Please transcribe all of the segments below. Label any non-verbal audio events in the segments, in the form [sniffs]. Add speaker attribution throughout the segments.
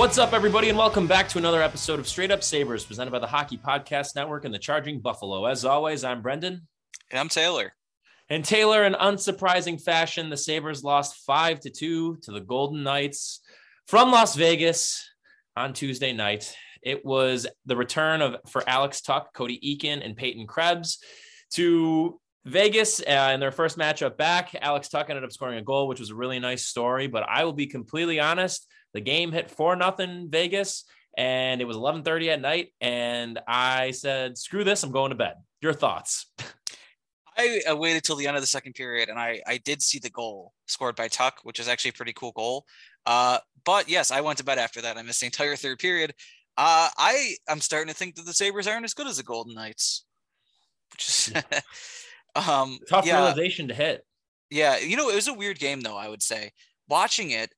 Speaker 1: What's up, everybody, and welcome back to another episode of Straight Up Sabres, presented by the Hockey Podcast Network and the Charging Buffalo. As always, I'm Brendan.
Speaker 2: And I'm Taylor.
Speaker 1: And Taylor, in unsurprising fashion, the Sabres lost five to two to the Golden Knights from Las Vegas on Tuesday night. It was the return of for Alex Tuch, Cody Eakin, and Peyton Krebs to Vegas uh, in their first matchup back. Alex Tuch ended up scoring a goal, which was a really nice story. But I will be completely honest the game hit four nothing Vegas, and it was 11:30 at night. And I said, "Screw this! I'm going to bed." Your thoughts?
Speaker 2: I, I waited till the end of the second period, and I I did see the goal scored by Tuch, which is actually a pretty cool goal. Uh, but yes, I went to bed after that. I missed the entire third period. Uh, I I'm starting to think that the Sabres aren't as good as the Golden Knights, which is [laughs]
Speaker 1: um, tough yeah. realization to hit.
Speaker 2: Yeah, you know, it was a weird game though. I would say watching it,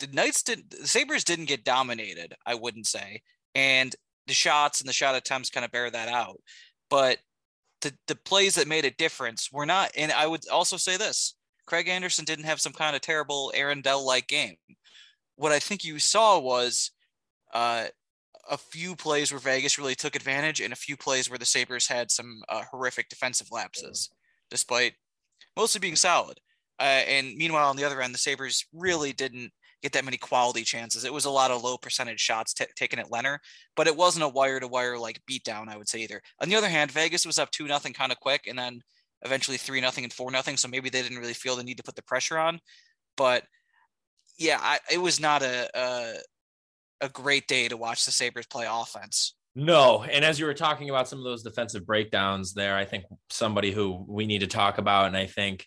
Speaker 2: the Knights didn't, the Sabres didn't get dominated, I wouldn't say. And the shots and the shot attempts kind of bear that out. But the the plays that made a difference were not and I would also say this. Craig Anderson didn't have some kind of terrible Aaron Dell like game. What I think you saw was uh, a few plays where Vegas really took advantage and a few plays where the Sabres had some uh, horrific defensive lapses, despite mostly being solid. Uh, and meanwhile, on the other end, the Sabres really didn't get that many quality chances. It was a lot of low percentage shots t- taken at Lehner, but it wasn't a wire to wire like beatdown, I would say either. On the other hand, Vegas was up two nothing kind of quick, and then eventually three nothing and four nothing. So maybe they didn't really feel the need to put the pressure on. But yeah, I, it was not a, a a great day to watch the Sabres play offense.
Speaker 1: No. And as you were talking about some of those defensive breakdowns there, I think somebody who we need to talk about, and I think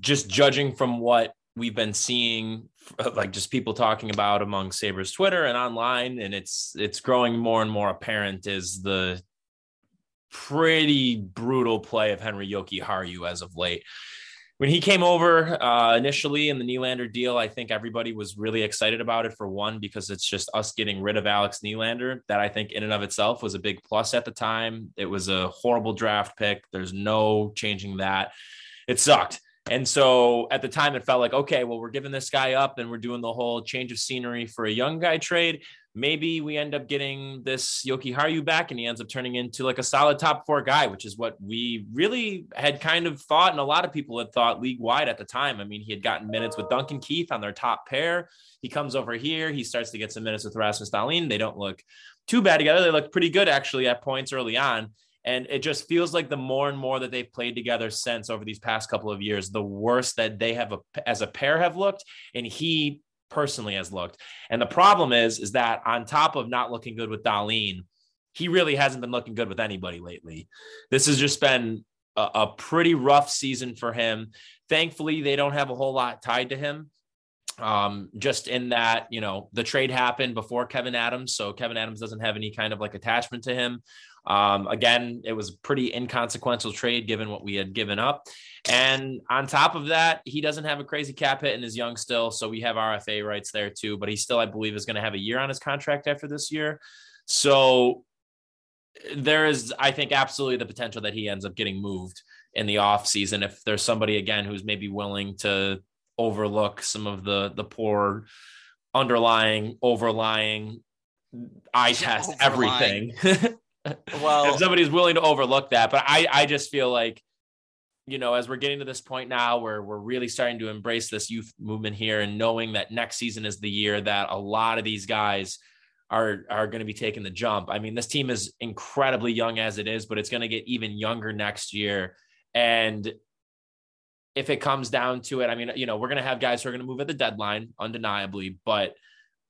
Speaker 1: just judging from what we've been seeing like just people talking about among Sabres Twitter and online, and it's it's growing more and more apparent is the pretty brutal play of Henri Haru as of late. When he came over uh, initially in the Nylander deal, I think everybody was really excited about it for one, because it's just us getting rid of Alex Nylander. That I think in and of itself was a big plus at the time. It was a horrible draft pick. There's no changing that. It sucked. And so at the time, it felt like, okay, well, we're giving this guy up and we're doing the whole change of scenery for a young guy trade. Maybe we end up getting this Jokiharju back and he ends up turning into like a solid top four guy, which is what we really had kind of thought. And a lot of people had thought league wide at the time. I mean, he had gotten minutes with Duncan Keith on their top pair. He comes over here, he starts to get some minutes with Rasmus Dahlin. They don't look too bad together. They look pretty good actually at points early on. And it just feels like the more and more that they've played together since over these past couple of years, the worse that they have a, as a pair have looked. And he personally has looked. And the problem is, is that on top of not looking good with Dahlin, he really hasn't been looking good with anybody lately. This has just been a, a pretty rough season for him. Thankfully, they don't have a whole lot tied to him um, just in that you know the trade happened before Kevyn Adams, so Kevyn Adams doesn't have any kind of like attachment to him. Um, again, it was a pretty inconsequential trade given what we had given up. And on top of that, he doesn't have a crazy cap hit and is young still. So we have RFA rights there too. But he still, I believe, is going to have a year on his contract after this year. So there is, I think, absolutely the potential that he ends up getting moved in the off season if there's somebody again who's maybe willing to overlook some of the the poor underlying overlying eye [laughs] test everything [laughs]
Speaker 2: Well,
Speaker 1: if somebody's willing to overlook that, but I I just feel like you know, as we're getting to this point now where we're really starting to embrace this youth movement here and knowing that next season is the year that a lot of these guys are are going to be taking the jump. I mean, this team is incredibly young as it is, but it's going to get even younger next year. And if it comes down to it, I mean, you know, we're going to have guys who are going to move at the deadline, undeniably, but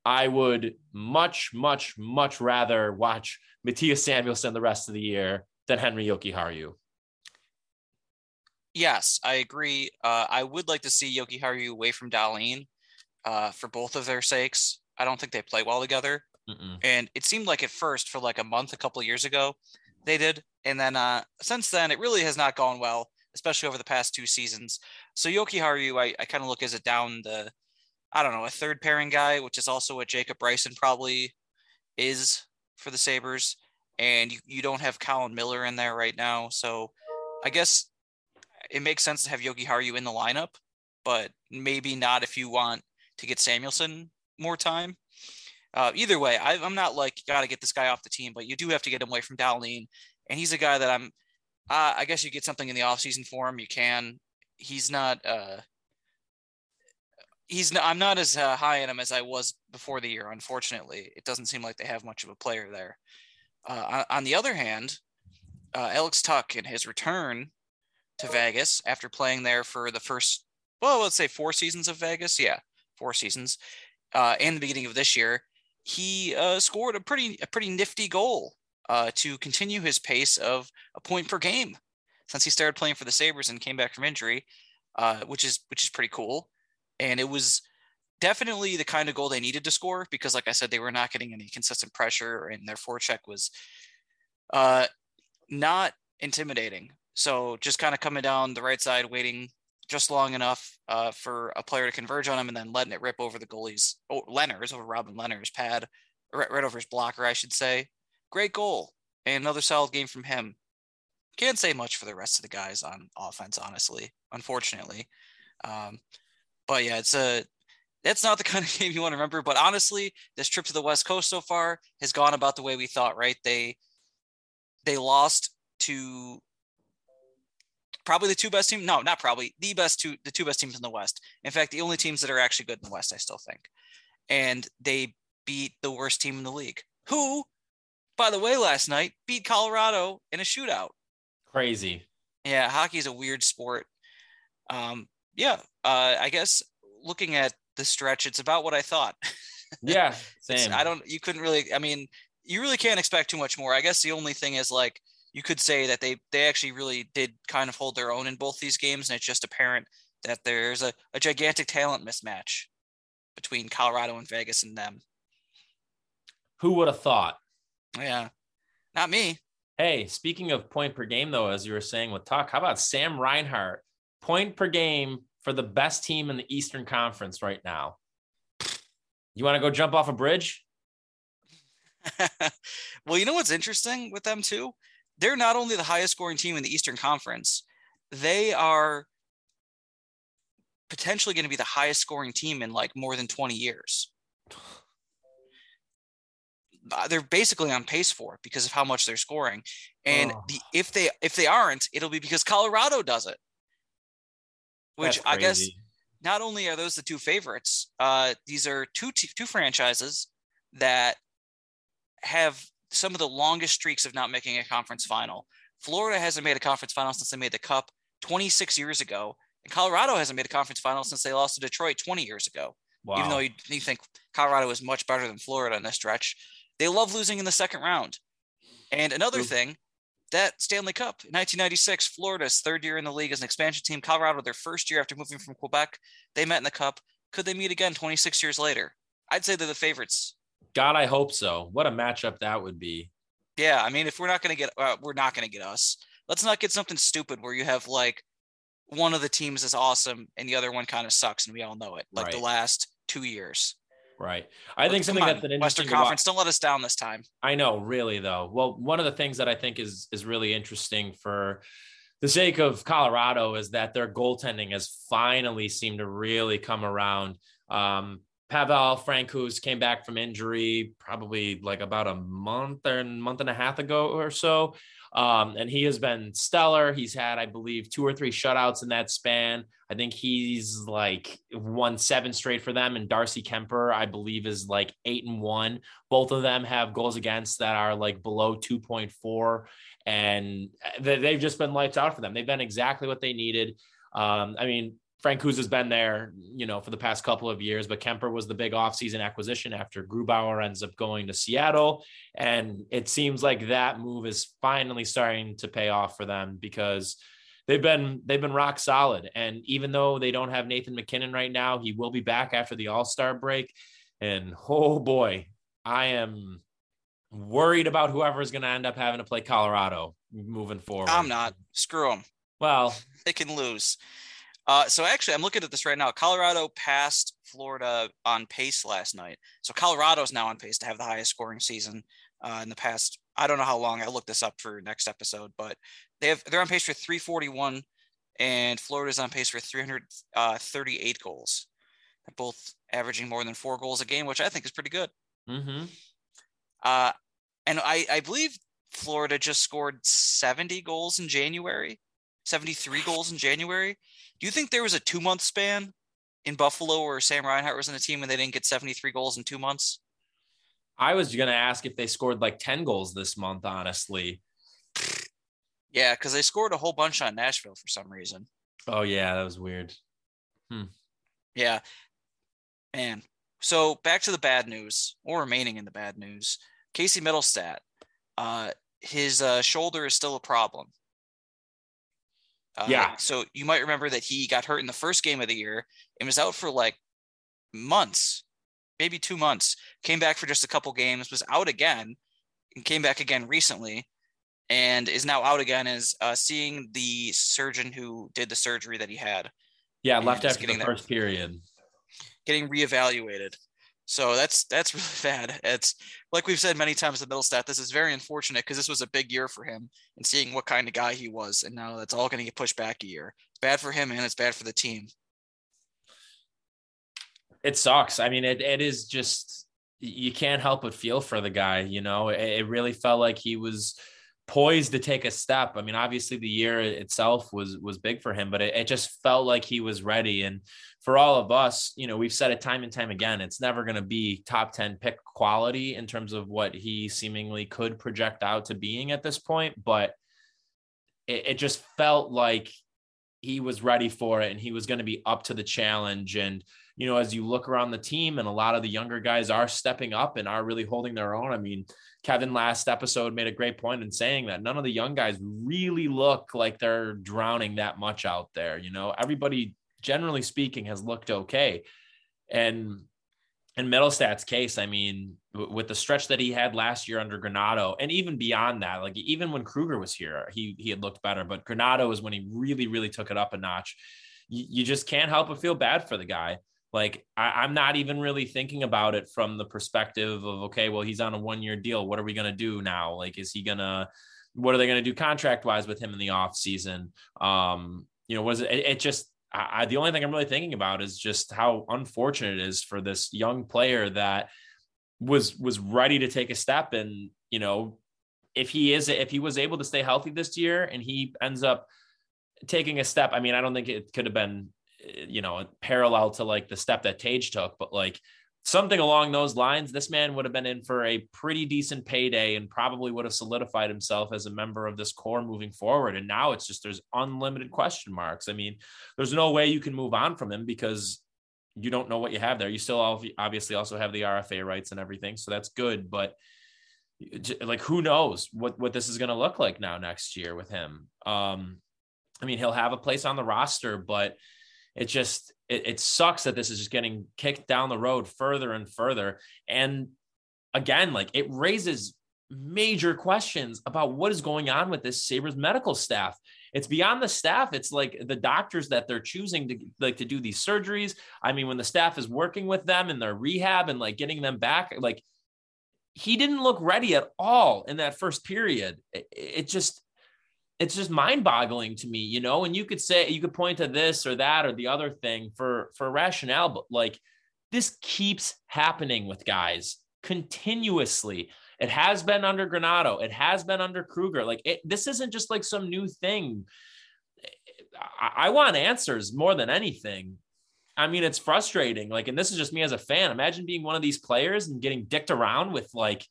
Speaker 1: I would much, much, much rather watch Mattias Samuelsson the rest of the year than Henri Jokiharju.
Speaker 2: Yes, I agree. Uh, I would like to see Jokiharju away from Dahlin uh, for both of their sakes. I don't think they play well together. Mm-mm. And it seemed like at first, for like a month, a couple of years ago, they did. And then uh, since then, it really has not gone well, especially over the past two seasons. So Jokiharju, I, I kind of look as a down the, I don't know, a third pairing guy, which is also what Jacob Bryson probably is for the Sabres. And you, you don't have Colin Miller in there right now. So I guess it makes sense to have Jokiharju in the lineup, but maybe not if you want to get Samuelsson more time. Uh, either way, I, am not like got to get this guy off the team, but you do have to get him away from Dahlin, and he's a guy that I'm. Uh, I guess you get something in the offseason for him. You can. He's not. Uh, he's. Not, I'm not as uh, high on him as I was before the year. Unfortunately, it doesn't seem like they have much of a player there. Uh, on, the other hand, uh, Alex Tuch in his return to Vegas after playing there for the first, well, let's say four seasons of Vegas. Yeah, four seasons. Uh, and the beginning of this year, he uh, scored a pretty a pretty nifty goal uh, to continue his pace of a point per game since he started playing for the Sabres and came back from injury, uh, which is which is pretty cool. And it was definitely the kind of goal they needed to score because, like I said, they were not getting any consistent pressure, and their forecheck was uh, not intimidating. So just kind of coming down the right side, waiting just long enough uh, for a player to converge on him and then letting it rip over the goalie's, oh, Lehner's, over Robin Lehner's pad, right, right over his blocker, I should say. Great goal. And another solid game from him. Can't say much for the rest of the guys on offense, honestly, unfortunately. Um, but yeah, it's a that's not the [laughs] kind of game you want to remember. But honestly, this trip to the West Coast so far has gone about the way we thought. Right? They they lost to probably the two best teams. No, not probably the best two, the two best teams in the West. In fact, the only teams that are actually good in the West, I still think. And they beat the worst team in the league, who, by the way, last night beat Colorado in a shootout.
Speaker 1: Crazy.
Speaker 2: Yeah, hockey is a weird sport. Um, yeah, uh, I guess looking at the stretch, it's about what I thought. [laughs]
Speaker 1: Yeah, same.
Speaker 2: I don't. You couldn't really. I mean, you really can't expect too much more. I guess the only thing is like you could say that they they actually really did kind of hold their own in both these games, and it's just apparent that there's a, a gigantic talent mismatch between Colorado and Vegas and them.
Speaker 1: Who would have thought?
Speaker 2: Yeah, not me.
Speaker 1: Hey, speaking of point per game, though, as you were saying with Tuch, how about Sam Reinhart? Point per game for the best team in the Eastern Conference right now. You want to go jump off a bridge? [laughs]
Speaker 2: well, you know what's interesting with them too? they're not only the highest scoring team in the Eastern Conference, they are potentially going to be the highest scoring team in like more than 20 years. Uh, they're basically on pace for it because of how much they're scoring. And oh. the, if they if they aren't, it'll be because Colorado does it. Which I guess not only are those the two favorites, uh, these are two t- two franchises that have some of the longest streaks of not making a conference final. Florida hasn't made a conference final since they made the cup 26 years ago. And Colorado hasn't made a conference final since they lost to Detroit 20 years ago. Wow. Even though you, you think Colorado is much better than Florida in this stretch, they love losing in the second round. And another Ooh. thing, that Stanley Cup, 1996, Florida's third year in the league as an expansion team. Colorado, their first year after moving from Quebec, they met in the Cup. Could they meet again 26 years later? I'd say they're the favorites
Speaker 1: God, I hope so. What a matchup that would be.
Speaker 2: Yeah, I mean, if we're not going to get, uh, we're not going to get us. Let's not get something stupid where you have like one of the teams is awesome and the other one kind of sucks, and we all know it. Like right. the last two years.
Speaker 1: Right. I think something that's an
Speaker 2: Western Conference. Don't let us down this time.
Speaker 1: I know, really though. Well, one of the things that I think is is really interesting for the sake of Colorado is that their goaltending has finally seemed to really come around. Um, Pavel Francouz came back from injury probably like about a month or a month and a half ago or so. Um, and he has been stellar. He's had, I believe, two or three shutouts in that span. I think he's like won seven straight for them. And Darcy Kuemper, I believe, is like eight and one. Both of them have goals against that are like below 2.4. And they've just been lights out for them. They've been exactly what they needed. Um, I mean, Francouz has been there, you know, for the past couple of years, but Kuemper was the big offseason acquisition after Grubauer ends up going to Seattle. And it seems like that move is finally starting to pay off for them because they've been they've been rock solid. And even though they don't have Nathan MacKinnon right now, he will be back after the All-Star break. And oh boy, I am worried about whoever is going to end up having to play Colorado moving forward.
Speaker 2: I'm not. Screw them.
Speaker 1: Well,
Speaker 2: they can lose. Uh, so actually, I'm looking at this right now. Colorado passed Florida on pace last night. So Colorado's now on pace to have the highest scoring season uh, in the past. I don't know how long. I looked this up for next episode, but they have they're on pace for 341, and Florida's on pace for 338 uh, goals. They're both averaging more than four goals a game, which I think is pretty good.
Speaker 1: Mm-hmm.
Speaker 2: Uh, and I, I believe Florida just scored 70 goals in January, 73 goals in January. Do you think there was a two month span in Buffalo where Sam Reinhart was in the team and they didn't get 73 goals in two months?
Speaker 1: I was going to ask if they scored like 10 goals this month, honestly.
Speaker 2: Yeah, because they scored a whole bunch on Nashville for some reason.
Speaker 1: Oh, yeah, that was weird. Hmm.
Speaker 2: Yeah. Man. So back to the bad news, or remaining in the bad news. Casey Mittelstadt, uh, his uh, shoulder is still a problem.
Speaker 1: Uh, yeah.
Speaker 2: So you might remember that he got hurt in the first game of the year and was out for like months, maybe two months. Came back for just a couple games, was out again, and came back again recently, and is now out again. Is uh, seeing the surgeon who did the surgery that he had.
Speaker 1: Yeah, left after the first period.
Speaker 2: Getting reevaluated. So that's that's [laughs] really bad. It's like we've said many times in Mittelstadt, this is very unfortunate because this was a big year for him and seeing what kind of guy he was. And now that's all going to get pushed back a year. Bad for him and it's bad for the team.
Speaker 1: It sucks. I mean, it, it is just, you can't help but feel for the guy. You know, it, it really felt like he was poised to take a step. I mean, obviously the year itself was was big for him, but it, it, just felt like he was ready. And for all of us, you know, we've said it time and time again, it's never going to be top 10 pick quality in terms of what he seemingly could project out to being at this point, but it, it just felt like he was ready for it and he was going to be up to the challenge and you know as you look around the team and a lot of the younger guys are stepping up and are really holding their own i mean Kevin last episode made a great point in saying that none of the young guys really look like they're drowning that much out there. You know, everybody, generally speaking, has looked okay. And in Mittelstadt's case, I mean, with the stretch that he had last year under Granato, and even beyond that, like even when Kruger was here, he he had looked better. But Granato is when he really, really took it up a notch. You just can't help but feel bad for the guy like I, am not even really thinking about it from the perspective of okay well he's on a one year deal. What are we going to do now? Like is he gonna what are they going to do contract wise with him in the off season um you know was it, it, it just I, the only thing i'm really thinking about is just how unfortunate it is for this young player that was was ready to take a step and you know if he is if he was able to stay healthy this year and he ends up taking a step i mean i don't think it could have been you know, parallel to like the step that Tage took, but like something along those lines, this man would have been in for a pretty decent payday and probably would have solidified himself as a member of this core moving forward. And now it's just there's unlimited question marks. I mean, there's no way you can move on from him because you don't know what you have there. You still obviously also have the RFA rights and everything, so that's good. But like, who knows what what this is going to look like now next year with him? Um, I mean, he'll have a place on the roster, but it just it, it sucks that this is just getting kicked down the road further and further. And again like it raises major questions about what is going on with this sabres medical staff. It's beyond the staff. It's like the doctors that they're choosing to like to do these surgeries. I mean when the staff is working with them in their rehab and like getting them back like he didn't look ready at all in that first period. It, it just it's just mind boggling to me, you know, and you could say, you could point to this or that or the other thing for, for rationale, but like This keeps happening with guys continuously. It has been under Granato. It has been under Kruger. Like it, this isn't just like some new thing. I, I want answers more than anything. I mean, it's frustrating. Like, and this is just me as a fan. Imagine being one of these players and getting dicked around with like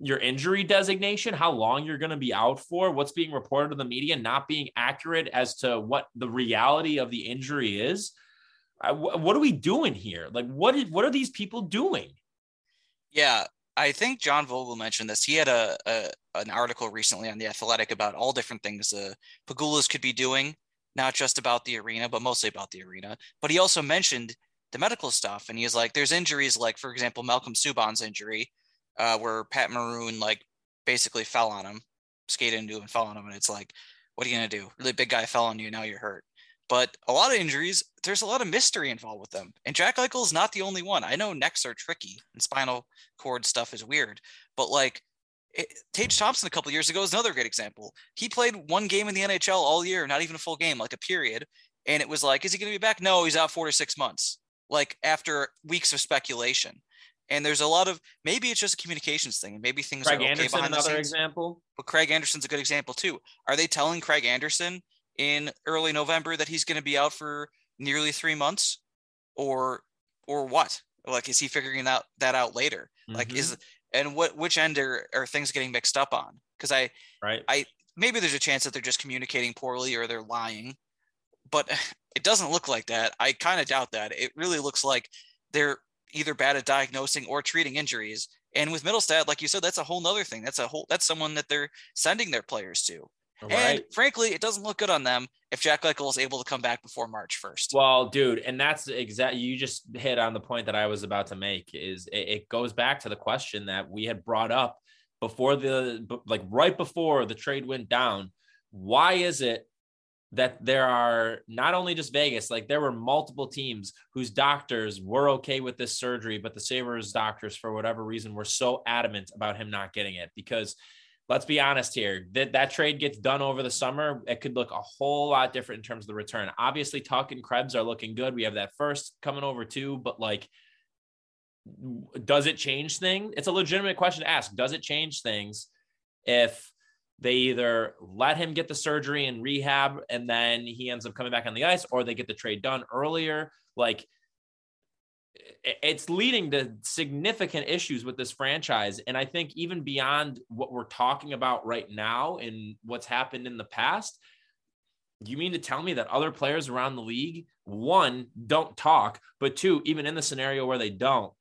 Speaker 1: your injury designation, how long you're going to be out for, what's being reported to the media, not being accurate as to what the reality of the injury is. I, what are we doing here? Like, what is, what are these people doing?
Speaker 2: Yeah, I think John Vogl mentioned this. He had a, a an article recently on the Athletic about all different things uh, Pegulas could be doing, not just about the arena, but mostly about the arena. But he also mentioned the medical stuff, and he's like, "There's injuries like, for example, Malcolm Subban's injury, uh, where Pat Maroon like basically fell on him, skated into him, and fell on him, and it's like, what are you gonna do? Really big guy fell on you, now you're hurt." But a lot of injuries, there's a lot of mystery involved with them. And Jack Eichel is not the only one. I know necks are tricky and spinal cord stuff is weird, but like it, Tage Thompson a couple years ago is another great example. He played one game in the NHL all year, not even a full game, like a period. And it was like, is he going to be back? No, he's out four to six months, like after weeks of speculation. And there's a lot of maybe it's just a communications thing, maybe things
Speaker 1: Craig
Speaker 2: are okay
Speaker 1: Anderson,
Speaker 2: behind the
Speaker 1: another
Speaker 2: scenes.
Speaker 1: example.
Speaker 2: But Craig Anderson's a good example too. Are they telling Craig Anderson in early November that he's going to be out for nearly three months, or or what? Like, is he figuring that that out later? Like, is mm-hmm. and what which end are, are things getting mixed up on? Because I
Speaker 1: right.
Speaker 2: I maybe there's a chance that they're just communicating poorly or they're lying, but [sighs] it doesn't look like that. I kind of doubt that. It really looks like they're either bad at diagnosing or treating injuries. And with Mittelstadt, like you said, that's a whole nother thing. That's a whole that's someone that they're sending their players to.
Speaker 1: Right.
Speaker 2: And frankly, it doesn't look good on them if Jack Eichel is able to come back before March 1st.
Speaker 1: Well, dude, and that's exactly you just hit on the point that I was about to make is it, it goes back to the question that we had brought up before the like right before the trade went down. Why is it that there are not only just Vegas, like there were multiple teams whose doctors were okay with this surgery, but the Sabres doctors, for whatever reason, were so adamant about him not getting it. Because let's be honest here that that trade gets done over the summer it could look a whole lot different in terms of the return. Obviously tuch and krebs are looking good. We have that first coming over too but like does it change things? It's a legitimate question to ask. Does it change things if they either let him get the surgery and rehab and then he ends up coming back on the ice or they get the trade done earlier like it's leading to significant issues with this franchise. And I think even beyond what we're talking about right now and what's happened in the past, you mean to tell me that other players around the league, one, don't talk, but two, even in the scenario where they don't,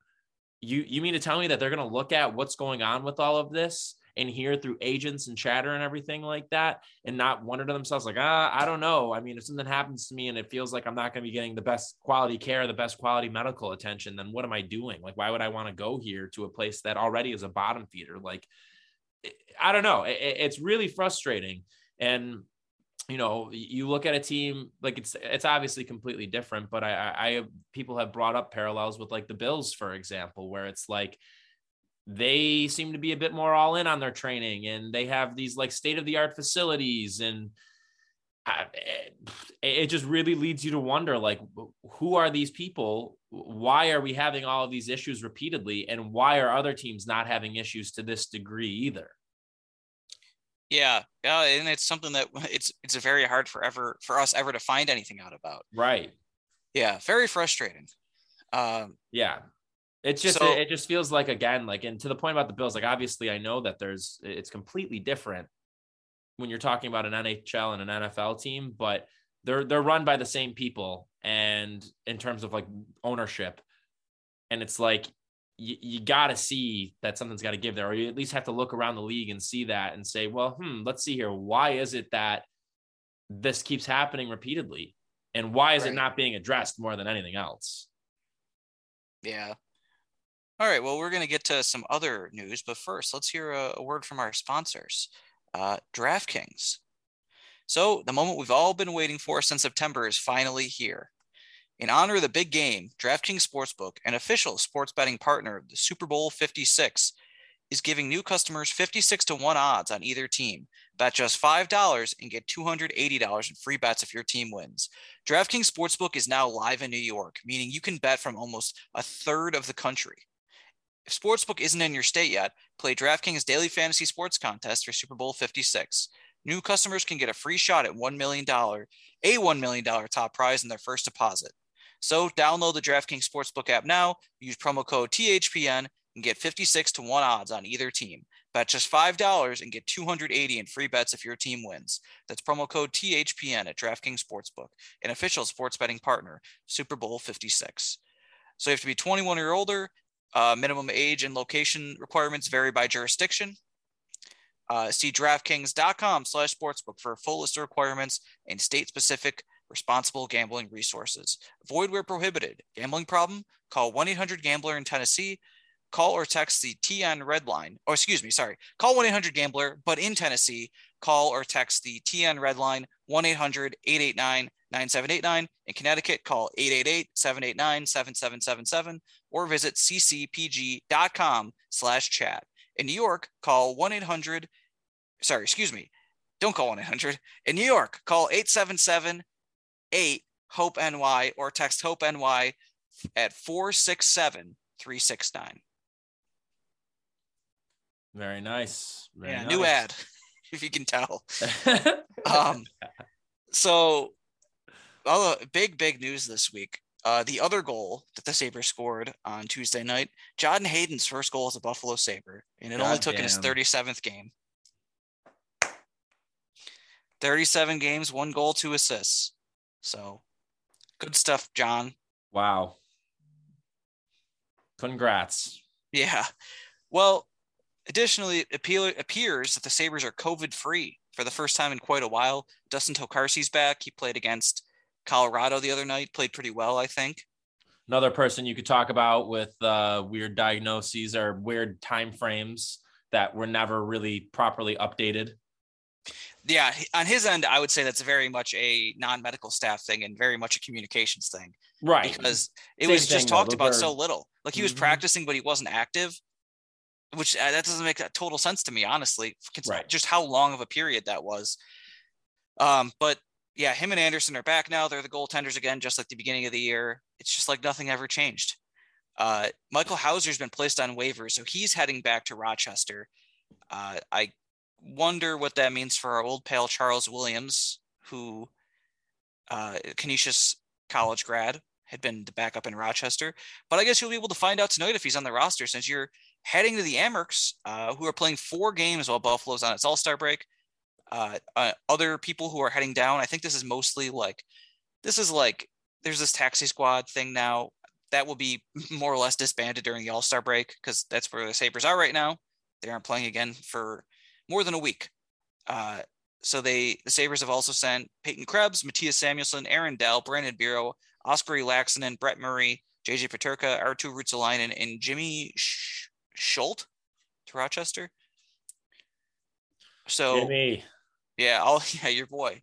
Speaker 1: you you mean to tell me that they're going to look at what's going on with all of this and hear through agents and chatter and everything like that and not wonder to themselves like ah i don't know. I mean if something happens to me and it feels like i'm not going to be getting the best quality care the best quality medical attention then what am i doing? Like why would i want to go here to a place that already is a bottom feeder? Like i don't know. It, it's really frustrating. And you know, you look at a team like it's it's obviously completely different, but I, I people have brought up parallels with like the Bills, for example, where it's like they seem to be a bit more all in on their training and they have these like state of the art facilities and it just really leads you to wonder like who are these people? Why are we having all of these issues repeatedly? And why are other teams not having issues to this degree either?
Speaker 2: Yeah yeah and it's something that [laughs] it's it's very hard for ever for us ever to find anything out about.
Speaker 1: Right.
Speaker 2: Yeah very frustrating. Um
Speaker 1: yeah it's just so, it, it just feels like again like and to the point about the bills like obviously i know that there's it's completely different when you're talking about an nhl and an nfl team but they're they're run by the same people and in terms of like ownership. And it's like you, you got to see that something's got to give there or you at least have to look around the league and see that and say well hmm let's see here. Why is it that this keeps happening repeatedly? And why is right. it not being addressed more than anything else?
Speaker 2: Yeah all right, well, we're going to get to some other news, but first, let's hear a, a word from our sponsors, uh, DraftKings. So, the moment we've all been waiting for since September is finally here. In honor of the big game, DraftKings Sportsbook, an official sports betting partner of the Super Bowl 56, is giving new customers 56 to 1 odds on either team. Bet just $5 and get $280 in free bets if your team wins. DraftKings Sportsbook is now live in New York, meaning you can bet from almost a third of the country. If Sportsbook isn't in your state yet, play DraftKings Daily Fantasy Sports Contest for Super Bowl 56. New customers can get a free shot at $1 million, a $1 million top prize in their first deposit. So download the DraftKings Sportsbook app now, use promo code THPN, and get 56 to 1 odds on either team. Bet just $5 and get 280 in free bets if your team wins. That's promo code THPN at DraftKings Sportsbook, an official sports betting partner, Super Bowl 56. So you have to be 21 or older. Uh, minimum age and location requirements vary by jurisdiction. Uh, see DraftKings.com slash sportsbook for a full list of requirements and state-specific responsible gambling resources. Void where prohibited. Gambling problem? Call 1-800-GAMBLER in Tennessee. Call or text the TN Red Line. Or excuse me, sorry. Call 1-800-GAMBLER, but in Tennessee, call or text the TN Red Line 1-800-889-9789. In Connecticut, call 888-789-7777 or visit ccpg.com slash chat. In New York, call 1-800, sorry, excuse me, don't call 1-800. In New York, call 877 8 Hope NY or text Hope NY at 467 369.
Speaker 1: Very nice. Very
Speaker 2: yeah,
Speaker 1: nice.
Speaker 2: new ad, [laughs] if [laughs] you can tell. [laughs] um, so, other big, big news this week. Uh, the other goal that the Sabres scored on Tuesday night, John Hayden's first goal as a Buffalo Sabre, and it
Speaker 1: God
Speaker 2: only took in his 37th game. 37 games, one goal, two assists. So, good stuff, John.
Speaker 1: wow. Congrats.
Speaker 2: Yeah. Well, additionally, it appeal- appears that the Sabres are COVID free for the first time in quite a while. Dustin Tokarski's back. He played against Colorado the other night, played pretty well, I think.
Speaker 1: Another person you could talk about with uh, weird diagnoses or weird time frames that were never really properly updated.
Speaker 2: Yeah, on his end, I would say that's very much a non medical staff thing and very much a communications thing
Speaker 1: Right.
Speaker 2: because it
Speaker 1: Same
Speaker 2: was just
Speaker 1: thing,
Speaker 2: talked about
Speaker 1: are-
Speaker 2: so little. Like he was
Speaker 1: Mhm.
Speaker 2: practicing, but he wasn't active, which uh, that doesn't make total sense to me, honestly.
Speaker 1: Right.
Speaker 2: Just how long of a period that was. Um, but yeah, him and Anderson are back now. They're the goaltenders again, just like the beginning of the year. It's just like nothing ever changed. Uh, Michael Houser's been placed on waivers, so he's heading back to Rochester. Uh, I wonder what that means for our old pal Charles Williams, who uh, Canisius college grad, had been the backup in Rochester. But I guess you'll be able to find out tonight if he's on the roster since you're heading to the Amerks, uh, who are playing four games while Buffalo's on its All Star break. Uh, uh, other people who are heading down, I think this is mostly like, this is like, there's this taxi squad thing now that will be [laughs] more or less disbanded during the All Star break because that's where the Sabres are right now. They aren't playing again for more than a week. Uh, so they the Sabres have also sent Peyton Krebs, Mattias Samuelsson, Aaron Dell, Brandon Biro, Oskari Laaksonen, Brett Murray, JJ Peterka, Arttu Ruotsalainen, and Jimmy Sch- Schuldt to Rochester. So
Speaker 1: Jimmy.
Speaker 2: yeah, all [laughs] yeah, your boy.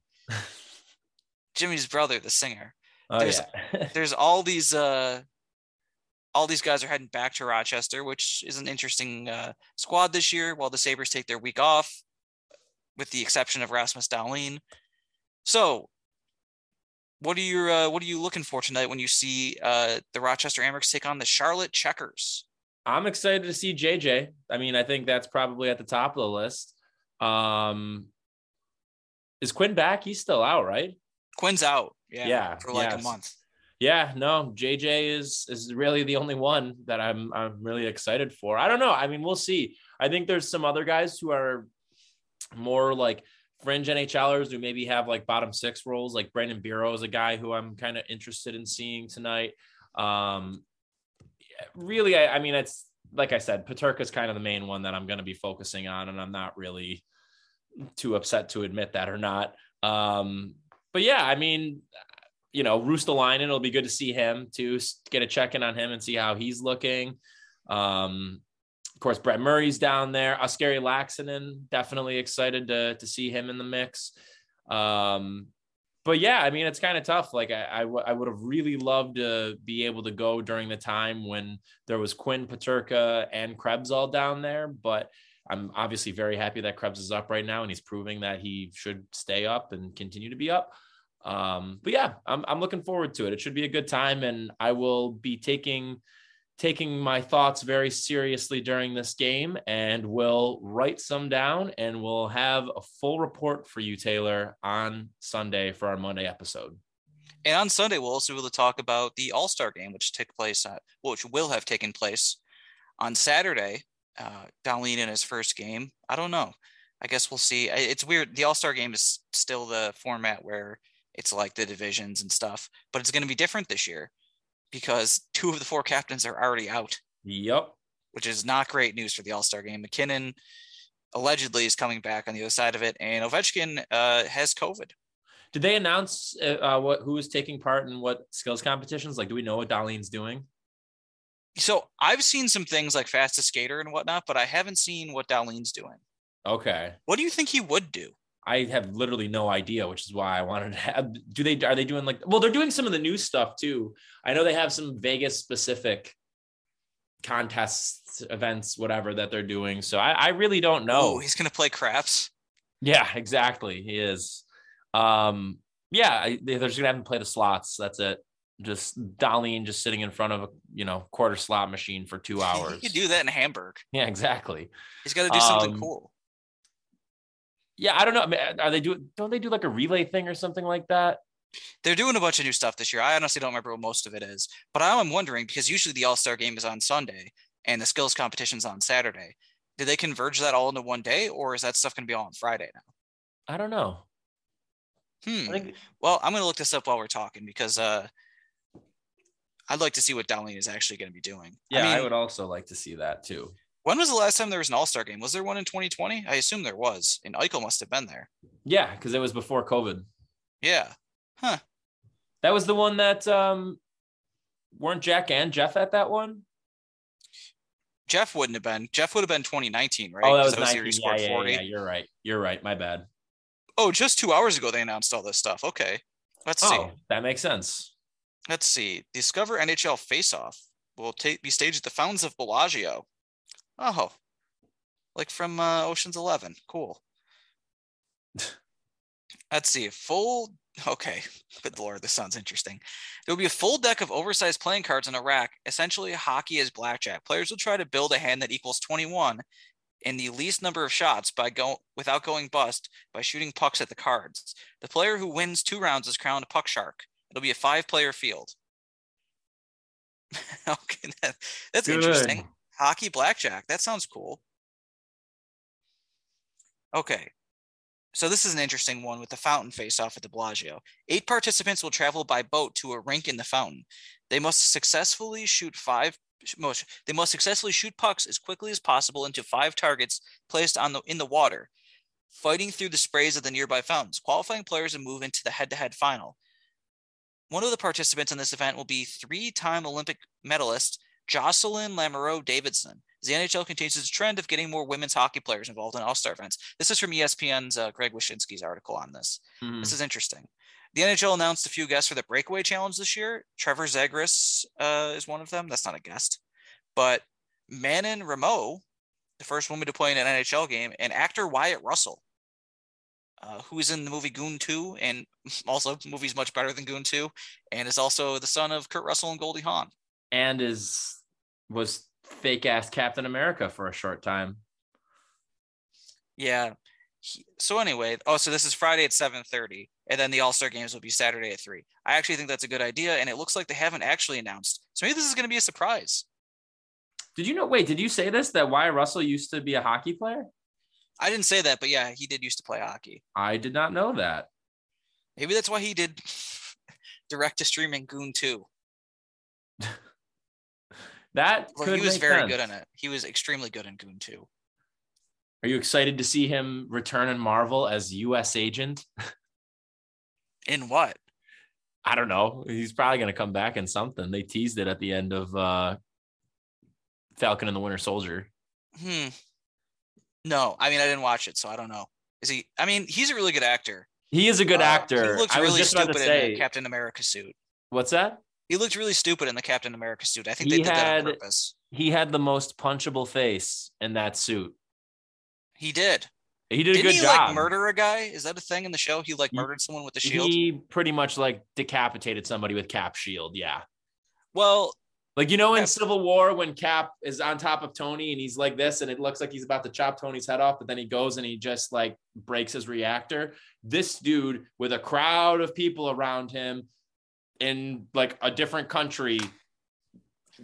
Speaker 2: Jimmy's brother, the singer.
Speaker 1: Oh,
Speaker 2: There's-
Speaker 1: yeah. [laughs]
Speaker 2: There's all these uh all these guys are heading back to Rochester, which is an interesting uh, squad this year while the Sabres take their week off, with the exception of Rasmus Dahlin. So what are you uh, what are you looking for tonight when you see uh, the Rochester Amerks take on the Charlotte Checkers?
Speaker 1: I'm excited to see JJ. I mean, I think that's probably at the top of the list. Um, is Quinn back? He's still out, right?
Speaker 2: Quinn's out, yeah,
Speaker 1: Yeah,
Speaker 2: for like
Speaker 1: yes.
Speaker 2: a month.
Speaker 1: Yeah, no, JJ is is really the only one that I'm I'm really excited for. I don't know. I mean, we'll see. I think there's some other guys who are more like fringe NHLers who maybe have like bottom six roles. Like Brandon Biro is a guy who I'm kind of interested in seeing tonight. Um, really, I, I mean, it's like I said, Peterka is kind of the main one that I'm going to be focusing on, and I'm not really too upset to admit that or not. Um, but yeah, I mean, you know, Ruotsalainen, it'll be good to see him to get a check in on him and see how he's looking. Um, course, Brett Murray's down there. Oskari Laaksonen, definitely excited to, to see him in the mix. Um, but yeah, I mean, it's kind of tough. Like I, I, w- I would have really loved to be able to go during the time when there was Quinn Peterka and Krebs all down there, but I'm obviously very happy that Krebs is up right now and he's proving that he should stay up and continue to be up. Um, but yeah, I'm, I'm looking forward to it. It should be a good time, and I will be taking taking my thoughts very seriously during this game and we'll write some down and we'll have a full report for you, Taylor, on Sunday for our Monday episode.
Speaker 2: And on Sunday, we'll also be able to talk about the All Star game, which took place, at, which will have taken place on Saturday. Uh, Dahlin in his first game. I don't know. I guess we'll see. It's weird. The All Star game is still the format where it's like the divisions and stuff, but it's going to be different this year because two of the four captains are already out.
Speaker 1: Yep.
Speaker 2: Which is not great news for the All Star game. MacKinnon allegedly is coming back on the other side of it, and Ovechkin uh, has COVID.
Speaker 1: Did they announce uh, uh what who is taking part in what skills competitions? Like, do we know what Dahlin's doing?
Speaker 2: So I've seen some things like fastest skater and whatnot, but I haven't seen what Dahlin's doing.
Speaker 1: Okay.
Speaker 2: What do you think he would do?
Speaker 1: I have literally no idea, which is why I wanted to have. Do they are they doing like? Well, they're doing some of the new stuff too. I know they have some Vegas specific contests, events, whatever that they're doing. So I, I really don't know.
Speaker 2: Ooh, he's gonna play craps.
Speaker 1: Yeah, exactly. He is. Um, yeah, they're just gonna have him play the slots. That's it. Just Dahlin just sitting in front of a you know quarter slot machine for two [laughs] hours.
Speaker 2: you do that in Hamburg.
Speaker 1: Yeah, exactly.
Speaker 2: He's got to do something um, cool
Speaker 1: yeah, I don't know. Are they do? Don't they do like a relay thing or something like that?
Speaker 2: They're doing a bunch of new stuff this year. I honestly don't remember what most of it is, but I'm wondering because usually the All Star game is on Sunday and the skills competition's on Saturday. Did they converge that all into one day, or is that stuff going to be all on Friday now?
Speaker 1: I don't know.
Speaker 2: Hmm. Think... Well, I'm going to look this up while we're talking because uh, I'd like to see what Dahlin is actually going to be doing.
Speaker 1: Yeah, I, mean, I would also like to see that too.
Speaker 2: When was the last time there was an All Star game? Was there one in 2020? I assume there was, and Eichel must have been there.
Speaker 1: Yeah, because it was before COVID.
Speaker 2: Yeah. Huh.
Speaker 1: That was the one that um weren't Jack and Jeff at that one.
Speaker 2: Jeff wouldn't have been. Jeff would have been 2019, right?
Speaker 1: Oh, that was, that was 19. Yeah, yeah, yeah, yeah, you're right. You're right. My bad.
Speaker 2: Oh, just two hours ago they announced all this stuff. Okay, let's oh, see.
Speaker 1: That makes sense.
Speaker 2: Let's see. Discover NHL Face Off will take be staged at the Fountains of Bellagio. Oh, like from uh, Ocean's Eleven. Cool. [laughs] Let's see. Full. Okay. Good lord, this sounds interesting. There will be a full deck of oversized playing cards in a rack, essentially hockey as blackjack. Players will try to build a hand that equals 21 in the least number of shots by go without going bust by shooting pucks at the cards. The player who wins two rounds is crowned a puck shark. It'll be a five-player field. [laughs] okay, that, that's Good. interesting. Hockey blackjack. That sounds cool. Okay. So this is an interesting one with the fountain face off at the Bellagio. Eight participants will travel by boat to a rink in the fountain. They must successfully shoot five most they must successfully shoot pucks as quickly as possible into five targets placed on the in the water, fighting through the sprays of the nearby fountains. Qualifying players will move into the head-to-head final. One of the participants in this event will be three-time Olympic medalist Jocelyn Lamoureux Davidson. The NHL continues its trend of getting more women's hockey players involved in All Star events. This is from ESPN's uh, Greg Wyshynski's article on this. Mm-hmm. This is interesting. The NHL announced a few guests for the Breakaway Challenge this year. Trevor Zegras uh, is one of them. That's not a guest, but Manon Rhéaume, the first woman to play in an NHL game, and actor Wyatt Russell, uh, who is in the movie Goon 2, and [laughs] also movies much better than Goon 2, and is also the son of Kurt Russell and Goldie Hawn
Speaker 1: and is was fake ass Captain America for a short time.
Speaker 2: Yeah. He, so anyway, oh, so this is Friday at seven thirty, and then the All Star games will be Saturday at three. I actually think that's a good idea, and it looks like they haven't actually announced. So maybe this is going to be a surprise.
Speaker 1: Did you know? Wait, did you say this that Wyatt Russell used to be a hockey player?
Speaker 2: I didn't say that, but yeah, he did used to play hockey.
Speaker 1: I did not know that.
Speaker 2: Maybe that's why he did [laughs] direct to streaming Goon 2.
Speaker 1: That
Speaker 2: well, he was very sense. good in it. He was extremely good in Goon 2.
Speaker 1: Are you excited to see him return in Marvel as U.S. agent?
Speaker 2: in what?
Speaker 1: I don't know. He's probably going to come back in something. They teased it at the end of uh, Falcon and the Winter Soldier.
Speaker 2: Hmm. No, I mean I didn't watch it, so I don't know. Is he? I mean, he's a really good actor.
Speaker 1: He is a good
Speaker 2: Uh,
Speaker 1: actor.
Speaker 2: He
Speaker 1: was
Speaker 2: really stupid
Speaker 1: to
Speaker 2: in
Speaker 1: say,
Speaker 2: the Captain America suit.
Speaker 1: what's that?
Speaker 2: He looked really stupid in the Captain America suit. I think
Speaker 1: He
Speaker 2: they did that on purpose.
Speaker 1: He had the most punchable face in that suit.
Speaker 2: He did.
Speaker 1: He did a
Speaker 2: Didn't
Speaker 1: good
Speaker 2: he
Speaker 1: job.
Speaker 2: like murder a guy? Is that a thing in the show? He like murdered someone with a shield.
Speaker 1: He pretty much like decapitated somebody with Cap shield. Yeah.
Speaker 2: well,
Speaker 1: Like you know in Civil War when Cap is on top of Tony and he's like this and it looks like he's about to chop Tony's head off, but then he goes and he just like breaks his reactor. This dude with a crowd of people around him in like a different country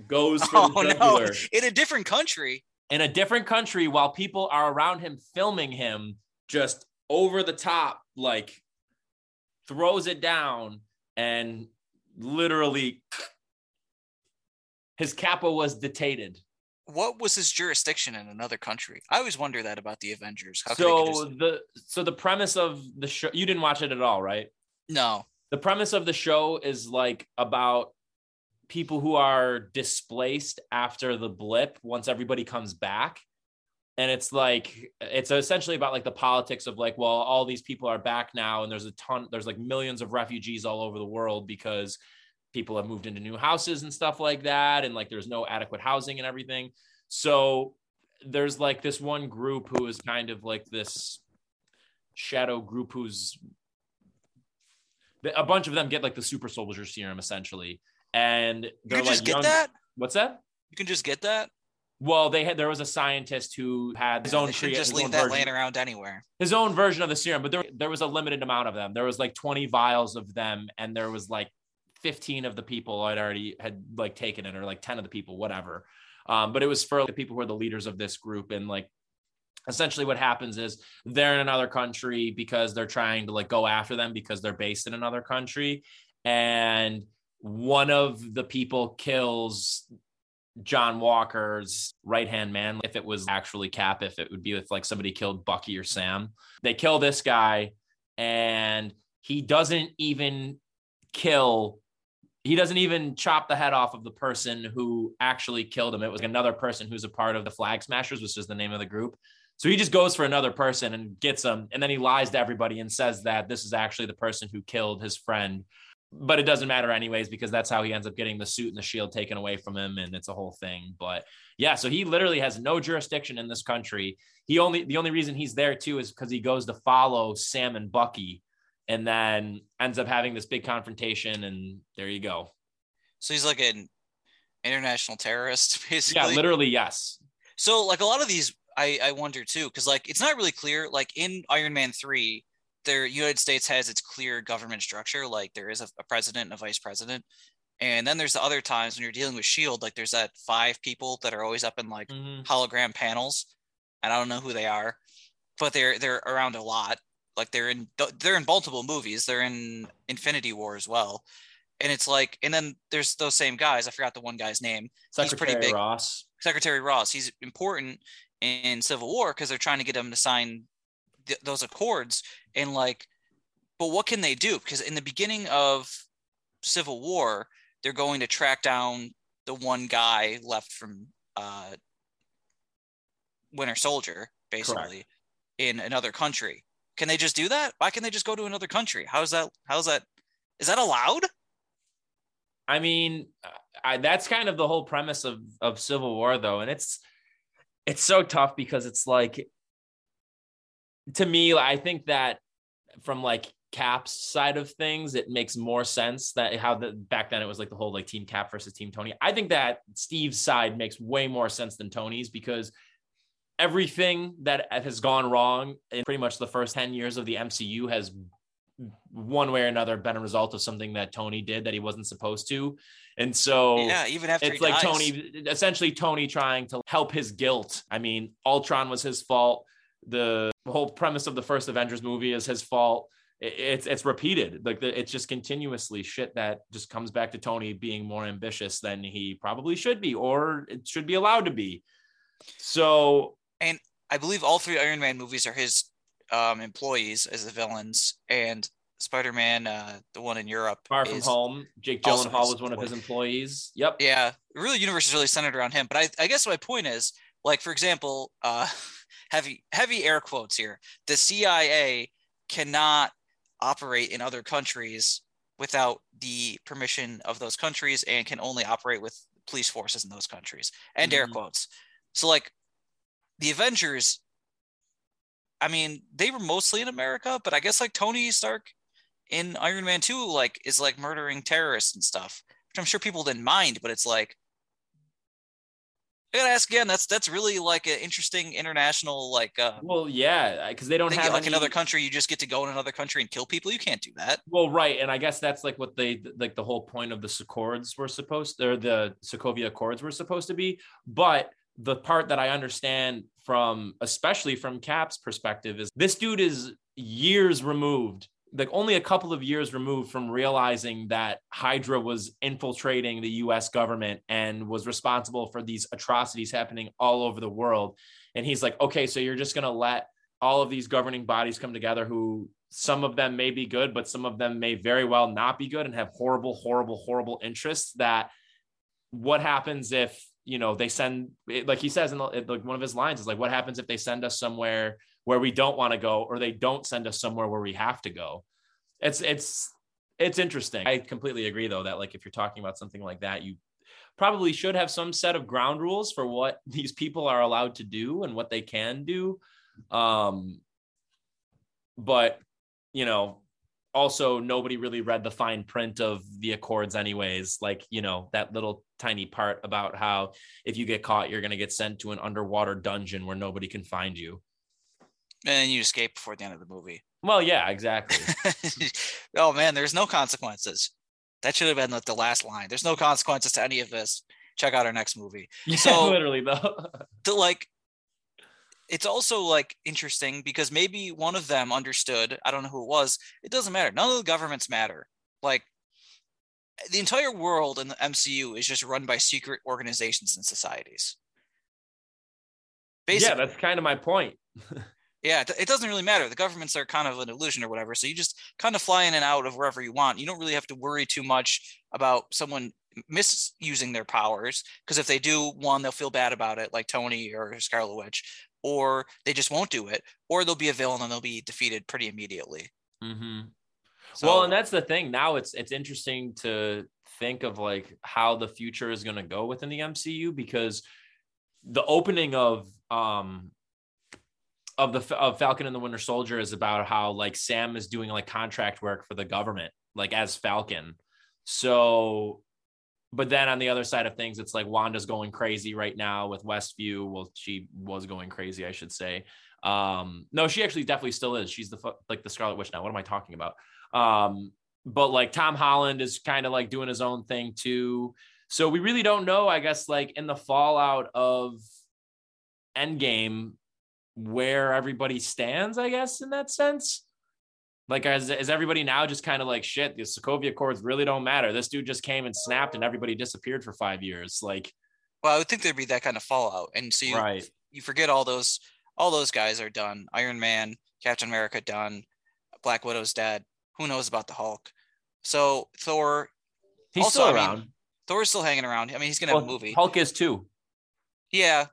Speaker 1: goes for
Speaker 2: oh
Speaker 1: the [laughs]
Speaker 2: no, in a different country.
Speaker 1: in a different country while people are around him filming him just over the top like throws it down and literally [sniffs] his kappa was detated
Speaker 2: What was his jurisdiction in another country? I always wonder that about the Avengers. How
Speaker 1: so
Speaker 2: just...
Speaker 1: the so the premise of the show you didn't watch it at all right
Speaker 2: no?
Speaker 1: The premise of the show is like about people who are displaced after the blip once everybody comes back. And it's like it's essentially about like the politics of like well all these people are back now and there's a ton there's like millions of refugees all over the world because people have moved into new houses and stuff like that and like there's no adequate housing and everything. So there's like this one group who is kind of like this shadow group who's a bunch of them get like the super soldier serum essentially and they're
Speaker 2: can
Speaker 1: like
Speaker 2: just get
Speaker 1: young-
Speaker 2: that.
Speaker 1: what's that
Speaker 2: You can just get that.
Speaker 1: well they had there was a scientist who had his own
Speaker 2: They should
Speaker 1: crea-
Speaker 2: just leave that
Speaker 1: version-
Speaker 2: laying around anywhere.
Speaker 1: his own version of the serum, but there, there was a limited amount of them. There was like 20 vials of them, and there was like 15 of the people I'd already had like taken it, or like 10 of the people, whatever. Um, but it was for the people who are the leaders of this group. And like essentially what happens is they're in another country because they're trying to like go after them because they're based in another country. And one of the people kills John Walker's right hand man. If it was actually Cap, if it would be with like somebody killed Bucky or Sam, they kill this guy, and he doesn't even kill. He doesn't even chop the head off of the person who actually killed him. It was another person who's a part of the Flag Smashers, which is the name of the group. So he just goes for another person and gets him, and then he lies to everybody and says that this is actually the person who killed his friend. But it doesn't matter anyways because that's how he ends up getting the suit and the shield taken away from him and it's a whole thing. But yeah so he literally has no jurisdiction in this country. He only the only reason he's there too is because he goes to follow sam and bucky and then ends up having this big confrontation and there you go.
Speaker 2: So he's like an international terrorist, [laughs] basically.
Speaker 1: yeah literally yes.
Speaker 2: So like a lot of these, I I wonder too, because like it's not really clear. Like in Iron Man three, the United States has its clear government structure. Like there is a, a president and a vice president, and then there's the other times when you're dealing with Shield. Like there's that five people that are always up in like
Speaker 1: Mhm.
Speaker 2: hologram panels, and I don't know who they are, but they're they're around a lot. Like they're in they're in multiple movies. They're in Infinity War as well. And it's like, and then there's those same guys. I forgot the one guy's name. He's
Speaker 1: secretary
Speaker 2: pretty big.
Speaker 1: ross
Speaker 2: Secretary Ross. He's important in Civil War because they're trying to get them to sign th- those accords. And like, but what can they do? Because in the beginning of Civil War, they're going to track down the one guy left from uh, Winter Soldier, basically, in another country. Can they just do that? Why can they just go to another country? How's that? How's that? Is that allowed?
Speaker 1: I mean, I, that's kind of the whole premise of of Civil War, though, and it's it's so tough because it's like, to me, I think that from like Cap's side of things, it makes more sense that how the back then it was like the whole like Team Cap versus Team Tony. I think that Steve's side makes way more sense than Tony's because everything that has gone wrong in pretty much the first 10 years of the MCU has one way or another been a result of something that Tony did that he wasn't supposed to. And so
Speaker 2: yeah, even after
Speaker 1: it's like
Speaker 2: dies.
Speaker 1: Tony, essentially Tony trying to help his guilt. I mean, Ultron was his fault. The whole premise of the first Avengers movie is his fault. It's it's repeated. Like the, it's just continuously shit that just comes back to Tony being more ambitious than he probably should be, or it should be allowed to be. So and
Speaker 2: I believe all three Iron Man movies are his um, employees as the villains, and Spider Man, uh, the one in Europe,
Speaker 1: Far From Home, Jake Gyllenhaal was one of his employees. Yep.
Speaker 2: Yeah, really, the universe is really centered around him. But I, I guess my point is, like, for example, uh, [laughs] heavy heavy air quotes here. The CIA cannot operate in other countries without the permission of those countries and can only operate with police forces in those countries and air
Speaker 1: Mhm.
Speaker 2: quotes so like the avengers i mean they were mostly in america but i guess like tony stark in iron man 2 like is like murdering terrorists and stuff which i'm sure people didn't mind but it's like I gotta ask again. That's that's really like an interesting international like uh
Speaker 1: Well, yeah, because they don't have
Speaker 2: Like
Speaker 1: any-
Speaker 2: another country, you just get to go in another country and kill people. You can't do that.
Speaker 1: Well, right, and I guess that's like what they like the whole point of the Accords were supposed or the Sokovia Accords were supposed to be. But the part that I understand from especially from Cap's perspective is this dude is years removed, like only a couple of years removed from realizing that Hydra was infiltrating the US government and was responsible for these atrocities happening all over the world. And he's like, okay, so you're just gonna let all of these governing bodies come together who some of them may be good, but some of them may very well not be good and have horrible, horrible, horrible interests. That what happens if you know they send like he says in the, like one of his lines is like, what happens if they send us somewhere where we don't want to go, or they don't send us somewhere where we have to go? It's it's it's interesting. I completely agree though that like if you're talking about something like that, you probably should have some set of ground rules for what [laughs] these people are allowed to do and what they can do. Um, but you know, also nobody really read the fine print of the accords anyways like you know that little tiny part about how if you get caught you're going to get sent to an underwater dungeon where nobody can find you
Speaker 2: And you escape before the end of the movie.
Speaker 1: well yeah exactly [laughs]
Speaker 2: oh man, there's no consequences. That should have been like the last line. There's no consequences to any of this. Check out our next movie. [laughs]
Speaker 1: yeah
Speaker 2: So-
Speaker 1: literally though [laughs]
Speaker 2: To like it's also like interesting because maybe one of them understood, I don't know who it was. It doesn't matter. None of the governments matter. Like the entire world in the MCU is just run by secret organizations and societies.
Speaker 1: yeah that's kind of my point
Speaker 2: yeah, it- doesn't really matter. The governments are kind of an illusion or whatever. So you just kind of fly in and out of wherever you want. You don't really have to worry too much about someone misusing their powers because if they do, one, they'll feel bad about it, like Tony or Scarlet Witch, or they just won't do it, or they'll be a villain and they'll be defeated pretty immediately.
Speaker 1: mm-hmm.
Speaker 2: So,
Speaker 1: well and that's the thing now it's it's interesting to think of like how the future is going to go within the mcu because the opening of um of the of falcon and the winter soldier is about how like sam is doing like contract work for the government like as falcon. So but then on the other side of things it's like wanda's going crazy right now with westview. Well she was going crazy i should say. Um no she actually definitely still is. She's the like the scarlet witch now. What am i talking about? Um, but like Tom Holland is kind of like doing his own thing too. So we really don't know, I guess, like in the fallout of Endgame, where everybody stands, I guess, in that sense. Like, is, is everybody now just kind of like shit? The Sokovia Accords really don't matter. This dude just came and snapped, and everybody disappeared for five years. Like,
Speaker 2: well, I would think there'd be that kind of fallout. And so you,
Speaker 1: right?
Speaker 2: you forget all those, all those guys are done. Iron Man, Captain America done. Black Widow's dead. Who knows about the Hulk? So Thor,
Speaker 1: He's
Speaker 2: Also,
Speaker 1: still
Speaker 2: I mean,
Speaker 1: around.
Speaker 2: Thor's still hanging around. I mean, he's gonna have a movie.
Speaker 1: Hulk is too.
Speaker 2: Yeah.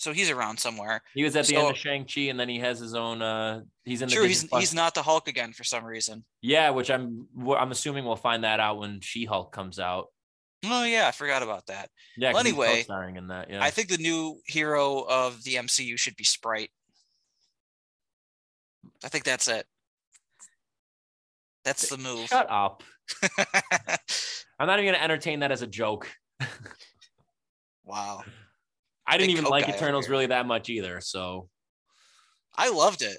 Speaker 2: So he's around somewhere.
Speaker 1: He was at the
Speaker 2: So-
Speaker 1: end of Shang Chi, and then he has his own. uh He's in the Disney
Speaker 2: he's he's not the Hulk again for some reason.
Speaker 1: Yeah, which I'm I'm assuming we'll find that out when She Hulk comes out.
Speaker 2: Oh yeah, I forgot about that.
Speaker 1: Yeah,
Speaker 2: Well, anyway,
Speaker 1: co-starring in that. Yeah,
Speaker 2: I think the new hero of the MCU should be Sprite. I think that's it. That's the move.
Speaker 1: shut up. [laughs] I'm not even gonna entertain that as a joke. [laughs]
Speaker 2: wow.
Speaker 1: I didn't even like Eternals really that much either. So,
Speaker 2: I loved it.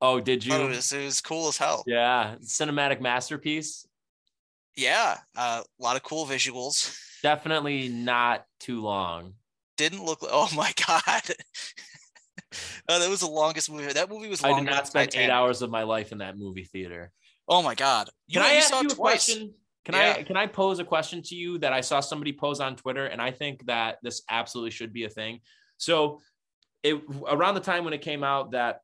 Speaker 1: oh, did you?
Speaker 2: It was, it was cool as hell.
Speaker 1: yeah, cinematic masterpiece.
Speaker 2: Yeah. uh, a lot of cool visuals. [laughs]
Speaker 1: Definitely not too long.
Speaker 2: Didn't look. Oh my [laughs] god. [laughs] oh, that was the longest movie. That movie was
Speaker 1: I did not spend eight hours of my life in that movie theater.
Speaker 2: Oh my god.
Speaker 1: Can
Speaker 2: You-
Speaker 1: I
Speaker 2: you
Speaker 1: ask
Speaker 2: saw it
Speaker 1: you a
Speaker 2: twice.
Speaker 1: question? Can
Speaker 2: Yeah.
Speaker 1: I can I pose a question to you that I saw somebody pose on Twitter, and I think that this absolutely should be a thing. So, it around the time when it came out that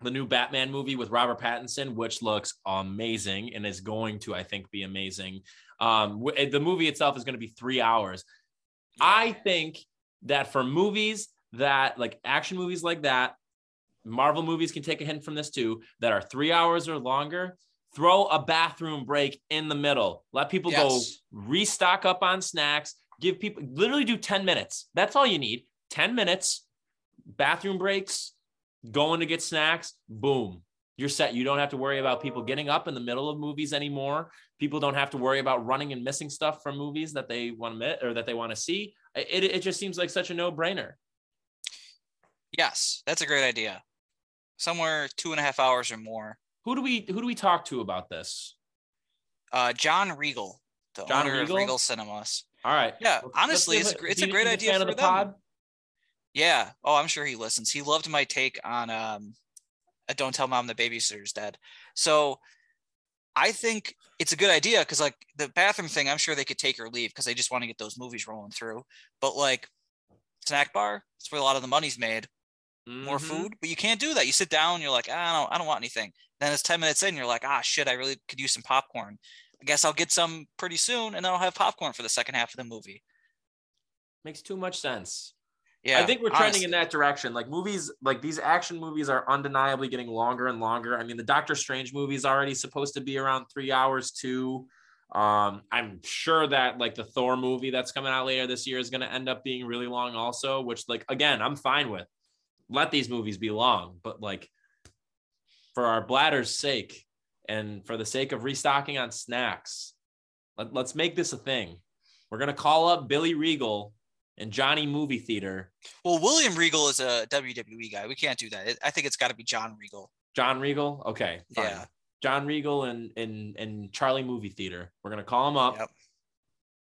Speaker 1: the new Batman movie with Robert Pattinson, which looks amazing and is going to, I think, be amazing. Um, w- the movie itself is going to be three hours. I think that for movies that like action movies like that, Marvel movies can take a hint from this too, that are three hours or longer. Throw a bathroom break in the middle. Let people
Speaker 2: Yes.
Speaker 1: go restock up on snacks. Give people literally do 10 minutes. That's all you need. 10 minutes, bathroom breaks, going to get snacks, boom. You're set. You don't have to worry about people getting up in the middle of movies anymore. People don't have to worry about running and missing stuff from movies that they want to miss or that they want to see. It, it just seems like such a no-brainer.
Speaker 2: Yes, that's a great idea. Somewhere two and a half hours or more.
Speaker 1: Who do we who do we talk to about this?
Speaker 2: Uh, John Regal, the
Speaker 1: John
Speaker 2: owner
Speaker 1: Regal?
Speaker 2: of Regal Cinemas.
Speaker 1: All right.
Speaker 2: Yeah,
Speaker 1: Let's-
Speaker 2: honestly, it's a,
Speaker 1: leave
Speaker 2: gr-
Speaker 1: it-
Speaker 2: it's a great idea for
Speaker 1: the
Speaker 2: them.
Speaker 1: pod.
Speaker 2: Yeah. Oh, I'm sure he listens. He loved my take on um, uh, "Don't Tell Mom the Babysitter's Dead." So, I think it's a good idea because, like, the bathroom thing, I'm sure they could take or leave because they just want to get those movies rolling through. But like, snack bar, that's where a lot of the money's made. More
Speaker 1: Mhm.
Speaker 2: food, but you can't do that. You sit down, you're like, I don't, I don't want anything. Then it's 10 minutes in, you're like, ah, shit, I really could use some popcorn. I guess I'll get some pretty soon, and then I'll have popcorn for the second half of the movie.
Speaker 1: Makes too much sense.
Speaker 2: Yeah,
Speaker 1: I think we're trending in that direction. Like movies, like these action movies are undeniably getting longer and longer. I mean, the Doctor Strange movie is already supposed to be around three hours too. Um, I'm sure that like the Thor movie that's coming out later this year is going to end up being really long also, which like again, I'm fine with. Let these movies be long, but like for our bladder's sake and for the sake of restocking on snacks, let, let's make this a thing. We're gonna call up Billy Regal and Johnny Movie Theater
Speaker 2: Well, William Regal is a WWE guy. We can't do that. I think it's got to be John Regal.
Speaker 1: John Regal. Okay, fine.
Speaker 2: Yeah.
Speaker 1: John Regal and and and Charlie Movie Theater. We're gonna call them up.
Speaker 2: Yep.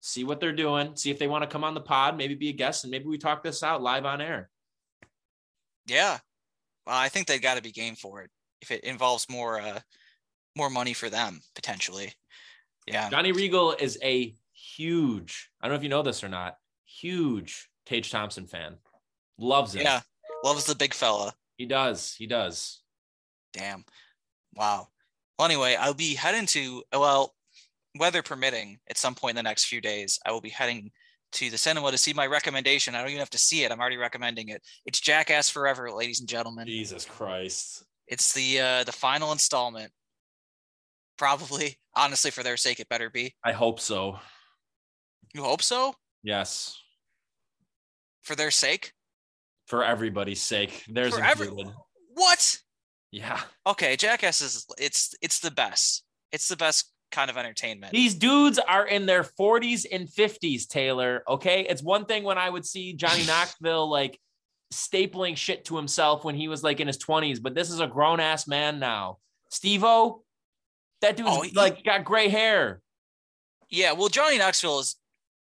Speaker 1: See what they're doing. See if they want to come on the pod. Maybe be a guest, and maybe we talk this out live on air.
Speaker 2: Yeah. Well, I think they've got to be game for it if it involves more, uh, more money for them potentially. Yeah.
Speaker 1: Johnny Regal is a huge. I don't know if you know this or not. Huge Tage Thompson fan. Loves him.
Speaker 2: Yeah. Loves the big fella.
Speaker 1: he does. He does.
Speaker 2: Damn. Wow. Well, anyway, I'll be heading to, well, weather permitting, at some point in the next few days, I will be heading to the cinema to see my recommendation. I don't even have to see it. I'm already recommending it. It's Jackass Forever, ladies and gentlemen.
Speaker 1: Jesus Christ.
Speaker 2: It's the uh the final installment. Probably, [laughs] honestly, for their sake, it better be.
Speaker 1: I hope so.
Speaker 2: You hope so?
Speaker 1: Yes.
Speaker 2: For their sake?
Speaker 1: For everybody's sake. There's
Speaker 2: For every- What?
Speaker 1: Yeah.
Speaker 2: Okay, Jackass is it's it's the best. It's the best kind of entertainment.
Speaker 1: These dudes are in their 40s and 50s, Taylor. Okay. It's one thing when I would see Johnny [laughs] Knoxville like stapling shit to himself when he was like in his 20s, but this is a grown ass man now. Steve O, that dude's
Speaker 2: Oh, he-
Speaker 1: like got gray hair.
Speaker 2: Yeah, well, Johnny Knoxville is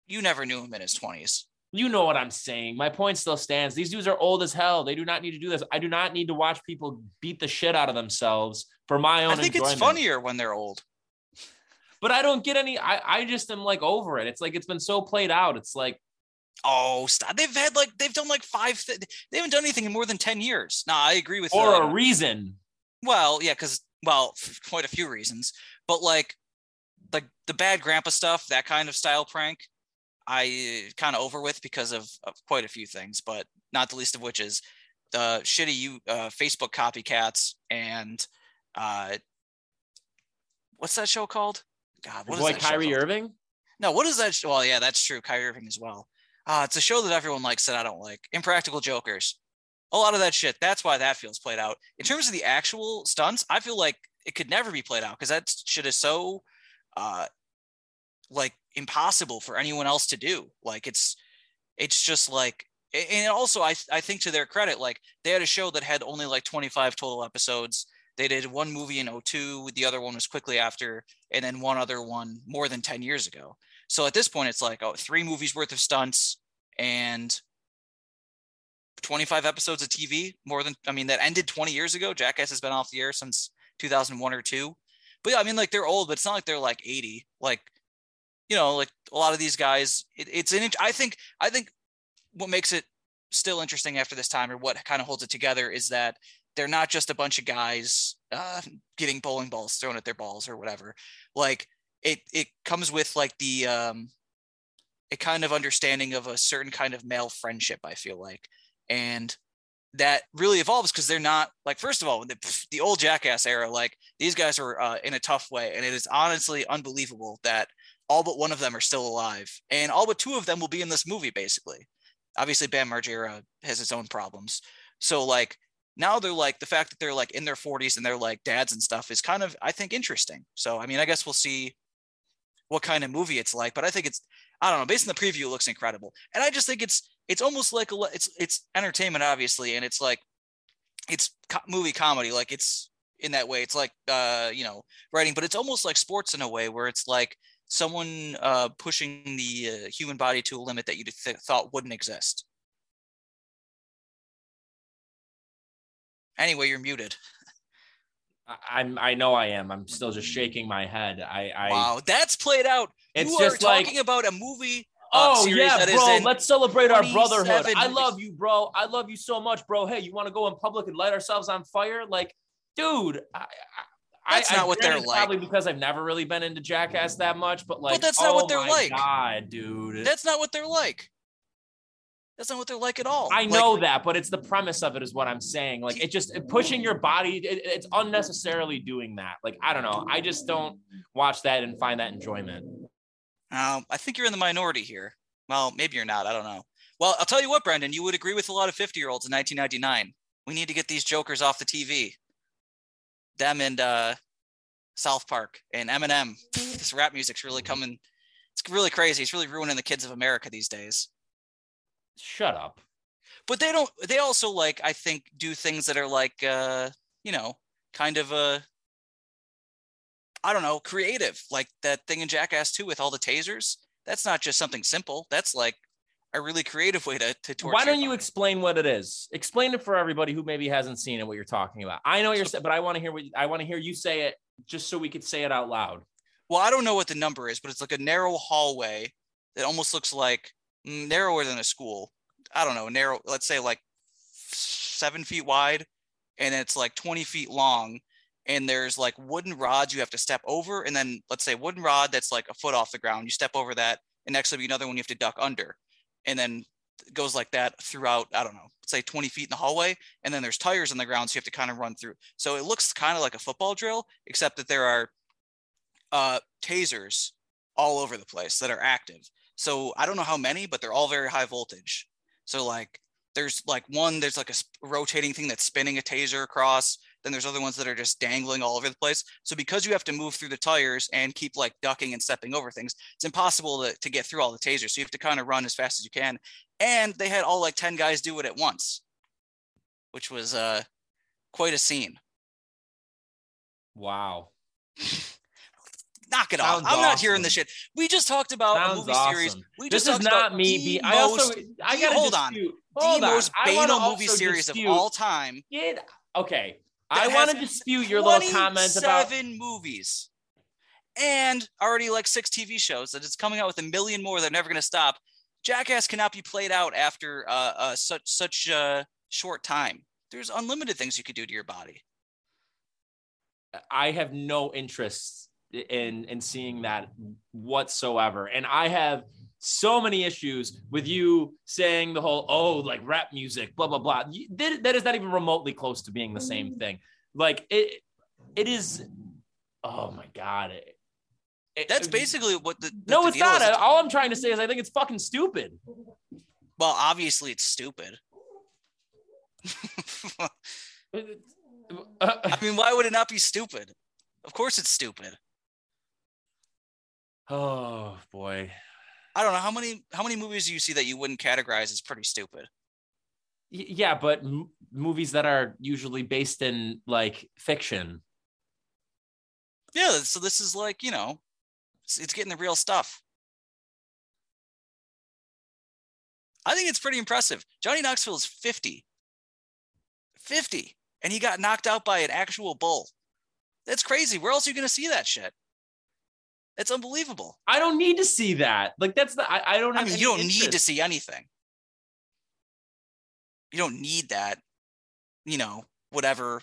Speaker 2: you never knew him in his twenties.
Speaker 1: You know what I'm saying. My point still stands. These dudes are old as hell. They do not need to do this. I do not need to watch people beat the shit out of themselves for my own
Speaker 2: I think
Speaker 1: enjoyment.
Speaker 2: it's funnier when they're old.
Speaker 1: But I don't get any. I, I just am like over it. It's like it's been so played out. It's like
Speaker 2: Oh, stop. They've had like they've done like five. Th- they haven't done anything in more than ten years. Nah, I agree with.
Speaker 1: for
Speaker 2: uh,
Speaker 1: a reason.
Speaker 2: Well, yeah, because well, quite a few reasons, but like, like the bad grandpa stuff, that kind of style prank, I kind of over with because of, of quite a few things, but not the least of which is the shitty you uh, Facebook copycats and uh, what's that show called? God, what is show
Speaker 1: Kyrie? Irving.
Speaker 2: No, what is that? Well, yeah, that's true. Kyrie Irving as well. Uh, it's a show that everyone likes that I don't like. Impractical Jokers. A lot of that shit. That's why that feels played out. In terms of the actual stunts, I feel like it could never be played out because that shit is so, uh, like impossible for anyone else to do. Like it's, it's just like, and also I I think to their credit, like they had a show that had only like 25 total episodes. They did one movie in 02, the other one was quickly after, and then one other one more than 10 years ago. So at this point, it's like, oh, three movies worth of stunts and 25 episodes of TV, more than, I mean, that ended 20 years ago. Jackass has been off the air since 2001 or two. But yeah, I mean, like they're old, but it's not like they're like 80. Like, you know, like a lot of these guys, it, it's an, I think, I think what makes it still interesting after this time or what kind of holds it together is that they're not just a bunch of guys uh, getting bowling balls thrown at their balls or whatever. Like it, it comes with like the, um, a kind of understanding of a certain kind of male friendship, I feel like. And that really evolves because they're not like first of all the, the old jackass era like these guys are uh, in a tough way and it is honestly unbelievable that all but one of them are still alive and all but two of them will be in this movie basically obviously bam margera has its own problems so like now they're like the fact that they're like in their 40s and they're like dads and stuff is kind of i think interesting. So i mean i guess we'll see what kind of movie it's like but i think it's i don't know based on the preview it looks incredible. And i just think it's it's almost like a it's it's entertainment obviously and it's like it's co- movie comedy like it's in that way it's like uh you know writing but it's almost like sports in a way where it's like someone uh pushing the uh, human body to a limit that you th- thought wouldn't exist anyway you're muted
Speaker 1: I- I'm I know I am. I'm still just shaking my head. I I
Speaker 2: wow that's played out
Speaker 1: It's
Speaker 2: you
Speaker 1: just
Speaker 2: are
Speaker 1: like-
Speaker 2: talking about a movie
Speaker 1: Oh yeah,
Speaker 2: that is
Speaker 1: bro. Let's celebrate our brotherhood.
Speaker 2: 27
Speaker 1: I love you, bro. I love you so much, bro. Hey, you want to go in public and light ourselves on fire? Like, dude, I, I,
Speaker 2: That's
Speaker 1: I,
Speaker 2: not
Speaker 1: I
Speaker 2: what they're like.
Speaker 1: Probably because I've never really been into Jackass that much, but like,
Speaker 2: that's not
Speaker 1: oh
Speaker 2: what they're
Speaker 1: my
Speaker 2: like.
Speaker 1: God, dude.
Speaker 2: that's not what they're like that's not what they're like at all
Speaker 1: I
Speaker 2: Like,
Speaker 1: know that, but it's the premise of it is what I'm saying. Like it just pushing your body, it, it's unnecessarily doing that. Like I don't know, I just don't watch that and find that enjoyment.
Speaker 2: Um, I think you're in the minority here. Well, maybe you're not. I don't know. Well, I'll tell you what, Brendan, you would agree with a lot of 50 year olds in 1999. We need to get these jokers off the TV. Them and uh, South Park and Eminem. This rap music's really coming. It's really crazy. It's really ruining the kids of America these days.
Speaker 1: Shut up.
Speaker 2: But they don't. They also like I think do things that are like uh, you know kind of uh, I don't know creative like that thing in Jackass 2 with all the tasers. That's not just something simple. That's like a really creative way to to torture.
Speaker 1: Why don't you explain what it is? Explain it for everybody who maybe hasn't seen it. What you're talking about. I know you're, sa- but I want to hear what I want to hear you say it, just so we could say it out loud.
Speaker 2: Well, I don't know what the number is, but it's like a narrow hallway that almost looks like narrower than a school. I don't know, narrow. Let's say like seven feet wide, and it's like twenty feet long. And there's like wooden rods you have to step over, and then let's say wooden rod that's like a foot off the ground. You step over that, and next to be another one you have to duck under, and then it goes like that throughout. I don't know, say twenty feet in the hallway, and then there's tires on the ground, so you have to kind of run through. So it looks kind of like a football drill, except that there are uh, tasers all over the place that are active. So I don't know how many, but they're all very high voltage. So like there's like one, there's like a rotating thing that's spinning a taser across. Then there's other ones that are just dangling all over the place. So because you have to move through the tires and keep like ducking and stepping over things, it's impossible to, to get through all the tasers. So you have to kind of run as fast as you can. And they had all like 10 guys do it at once, which was uh quite a scene.
Speaker 1: Wow. [laughs]
Speaker 2: knock it off. I'm not hearing this shit. We just talked about a
Speaker 1: Sounds
Speaker 2: movie series. We
Speaker 1: This
Speaker 2: just
Speaker 1: is not
Speaker 2: about
Speaker 1: me.
Speaker 2: the
Speaker 1: Be, I also
Speaker 2: most,
Speaker 1: I gotta
Speaker 2: hold on.
Speaker 1: dispute.
Speaker 2: the
Speaker 1: on.
Speaker 2: most banal movie series
Speaker 1: dispute-
Speaker 2: of all time.
Speaker 1: Get okay. I want to dispute your little comment about.
Speaker 2: seven movies and already like six TV shows that it's coming out with a million more. They're never going to stop. Jackass cannot be played out after uh, uh, such such a short time. There's unlimited things you could do to your body.
Speaker 1: I have no interest in in seeing that whatsoever, and I have so many issues with you saying the whole oh like rap music blah blah blah. That, that is not even remotely close to being the same mm-hmm. thing. Like it, it is. Oh my god. It- it-
Speaker 2: That's basically what the, the
Speaker 1: No,
Speaker 2: the
Speaker 1: it's
Speaker 2: deal
Speaker 1: not.
Speaker 2: is.
Speaker 1: All I'm trying to say is I think it's fucking stupid.
Speaker 2: Well, obviously it's stupid. [laughs] [laughs] I mean, why would it not be stupid? Of course it's stupid.
Speaker 1: Oh boy.
Speaker 2: I don't know how many how many movies do you see that you wouldn't categorize as pretty stupid.
Speaker 1: Yeah, but m- movies that are usually based in like fiction.
Speaker 2: Yeah, so this is like you know, it's, it's getting the real stuff. I think it's pretty impressive. Johnny Knoxville is 50. 50. And he got knocked out by an actual bull. That's crazy. Where else are you going to see that shit? It's unbelievable.
Speaker 1: I don't need to see that. Like that's the I, I don't
Speaker 2: I mean, you don't need to see anything. You don't need that, you know, whatever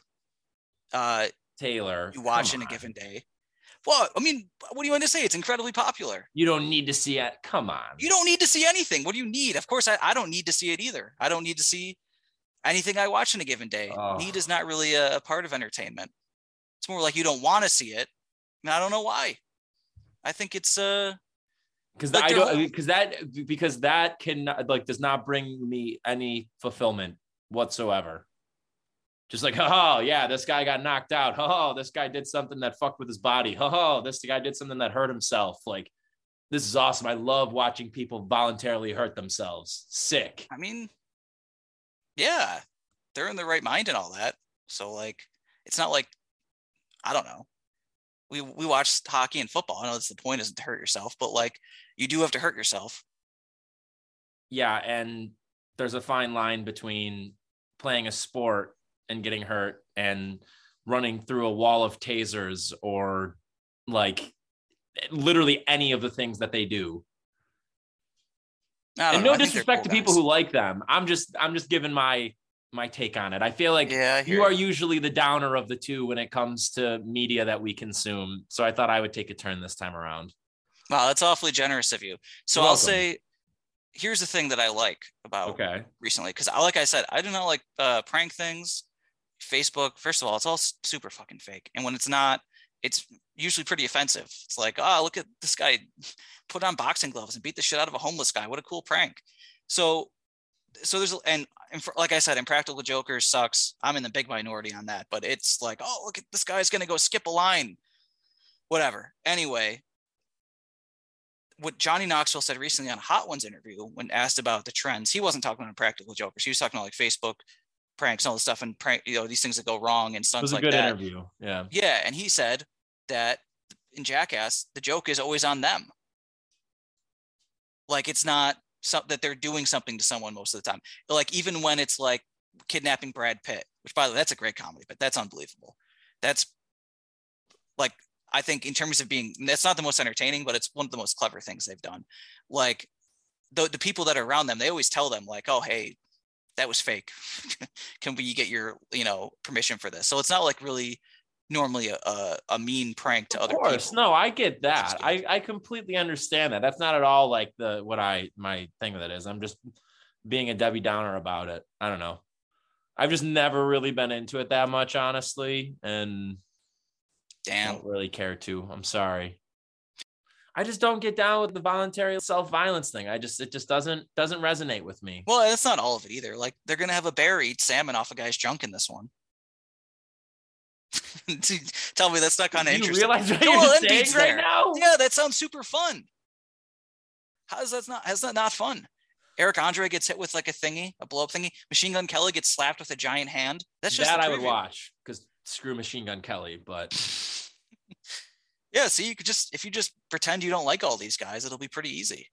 Speaker 2: uh,
Speaker 1: Taylor.
Speaker 2: you watch in a given day. Well, I mean, what do you want to say? It's incredibly popular.
Speaker 1: You don't need to see it. Come on.
Speaker 2: You don't need to see anything. What do you need? Of course, I, I don't need to see it either. I don't need to see anything I watch in a given day.
Speaker 1: Oh.
Speaker 2: Need is not really a, a part of entertainment. It's more like you don't want to see it. And I don't know why. I think it's uh
Speaker 1: because
Speaker 2: Like
Speaker 1: I don't because that because that can like does not bring me any fulfillment whatsoever. Just like, oh yeah, this guy got knocked out. Oh, this guy did something that fucked with his body. Oh, this guy did something that hurt himself. Like, this is awesome. I love watching people voluntarily hurt themselves. Sick.
Speaker 2: I mean, yeah, they're in the right mind and all that. So like, it's not like I don't know. We we watch hockey and football. I know that's the point isn't to hurt yourself, but like you do have to hurt yourself.
Speaker 1: Yeah, and there's a fine line between playing a sport and getting hurt and running through a wall of tasers or like literally any of the things that they do. And no disrespect
Speaker 2: cool
Speaker 1: to people
Speaker 2: guys.
Speaker 1: who like them. I'm just I'm just giving my my take on it. I feel like
Speaker 2: yeah, I
Speaker 1: you are usually the downer of the two when it comes to media that we consume. So I thought I would take a turn this time around.
Speaker 2: Wow, that's awfully generous of you. So
Speaker 1: You're
Speaker 2: I'll
Speaker 1: welcome.
Speaker 2: say, here's the thing that I like about
Speaker 1: Okay.
Speaker 2: recently, because like I said, I do not like uh, prank things. Facebook, first of all, it's all super fucking fake, and when it's not, it's usually pretty offensive. It's like, oh, look at this guy [laughs] put on boxing gloves and beat the shit out of a homeless guy. What a cool prank. So, so there's and, and for, like I said, Impractical Jokers sucks. I'm in the big minority on that, but it's like, oh, look at this guy's gonna go skip a line, whatever. Anyway, what Johnny Knoxville said recently on a Hot Ones interview when asked about the trends, he wasn't talking about Practical Jokers. He was talking about like Facebook pranks and all the stuff and prank, you know, these things that go wrong and
Speaker 1: It
Speaker 2: stunts
Speaker 1: was a
Speaker 2: like
Speaker 1: good
Speaker 2: that.
Speaker 1: interview. Yeah.
Speaker 2: Yeah, and he said that in Jackass, the joke is always on them. Like it's not some, that they're doing something to someone most of the time. Like even when it's like kidnapping Brad Pitt, which by the way, that's a great comedy, but that's unbelievable. That's like I think in terms of being that's not the most entertaining, but it's one of the most clever things they've done. Like the the people that are around them, they always tell them like, "Oh, hey, that was fake. [laughs] Can we get your you know permission for this?" So it's not like really normally a a, a mean prank to
Speaker 1: Of
Speaker 2: other
Speaker 1: course.
Speaker 2: people.
Speaker 1: No, I get that. I. I completely understand that. That's not at all like the what I my thing with it is. I'm just being a Debbie Downer about it. I don't know. I've just never really been into it that much, honestly, and
Speaker 2: Damn.
Speaker 1: don't really care to. I'm sorry. I just don't get down with the voluntary self-violence thing. I just it just doesn't doesn't resonate with me.
Speaker 2: Well, that's not all of it either. Like they're gonna have a bear eat salmon off a guy's junk in this one. [laughs] Tell me that's not kind of interesting.
Speaker 1: realize what
Speaker 2: Joel
Speaker 1: you're saying right now?
Speaker 2: Yeah, that sounds super fun. How is that not? How's that not fun? Eric Andre gets hit with like a thingy, a blow up thingy. Machine Gun Kelly gets slapped with a giant hand. That's just
Speaker 1: that I would watch because screw Machine Gun Kelly. But [laughs]
Speaker 2: Yeah, see, you could just if you just pretend you don't like all these guys, it'll be pretty easy.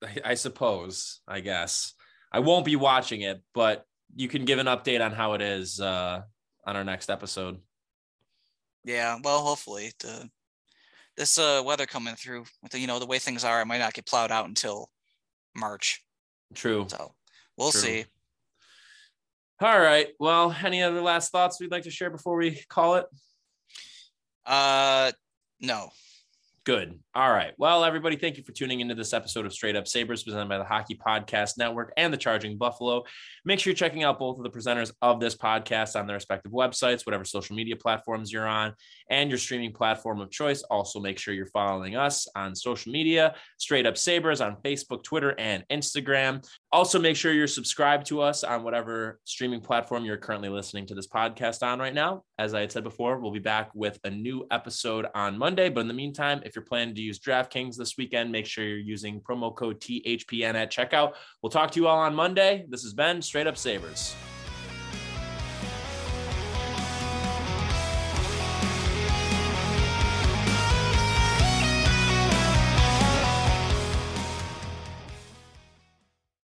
Speaker 1: I, I suppose, I guess. I won't be watching it, but you can give an update on how it is uh, on our next episode.
Speaker 2: Yeah, well, hopefully the this uh weather coming through with the, you know the way things are, it might not get plowed out until March.
Speaker 1: True.
Speaker 2: So we'll
Speaker 1: True.
Speaker 2: see.
Speaker 1: All right. Well, any other last thoughts we'd like to share before we call it?
Speaker 2: Uh no.
Speaker 1: Good. All right. Well, everybody, thank you for tuning into this episode of Straight Up Sabres presented by the Hockey Podcast Network and the Charging Buffalo. Make sure you're checking out both of the presenters of this podcast on their respective websites, whatever social media platforms you're on, and your streaming platform of choice. Also, make sure you're following us on social media, Straight Up Sabres on Facebook, Twitter, and Instagram. Also, make sure you're subscribed to us on whatever streaming platform you're currently listening to this podcast on right now. As I had said before, we'll be back with a new episode on Monday. But in the meantime, if you're planning to use DraftKings this weekend, make sure you're using promo code THPN at checkout. We'll talk to you all on Monday. This has been Straight Up Sabres.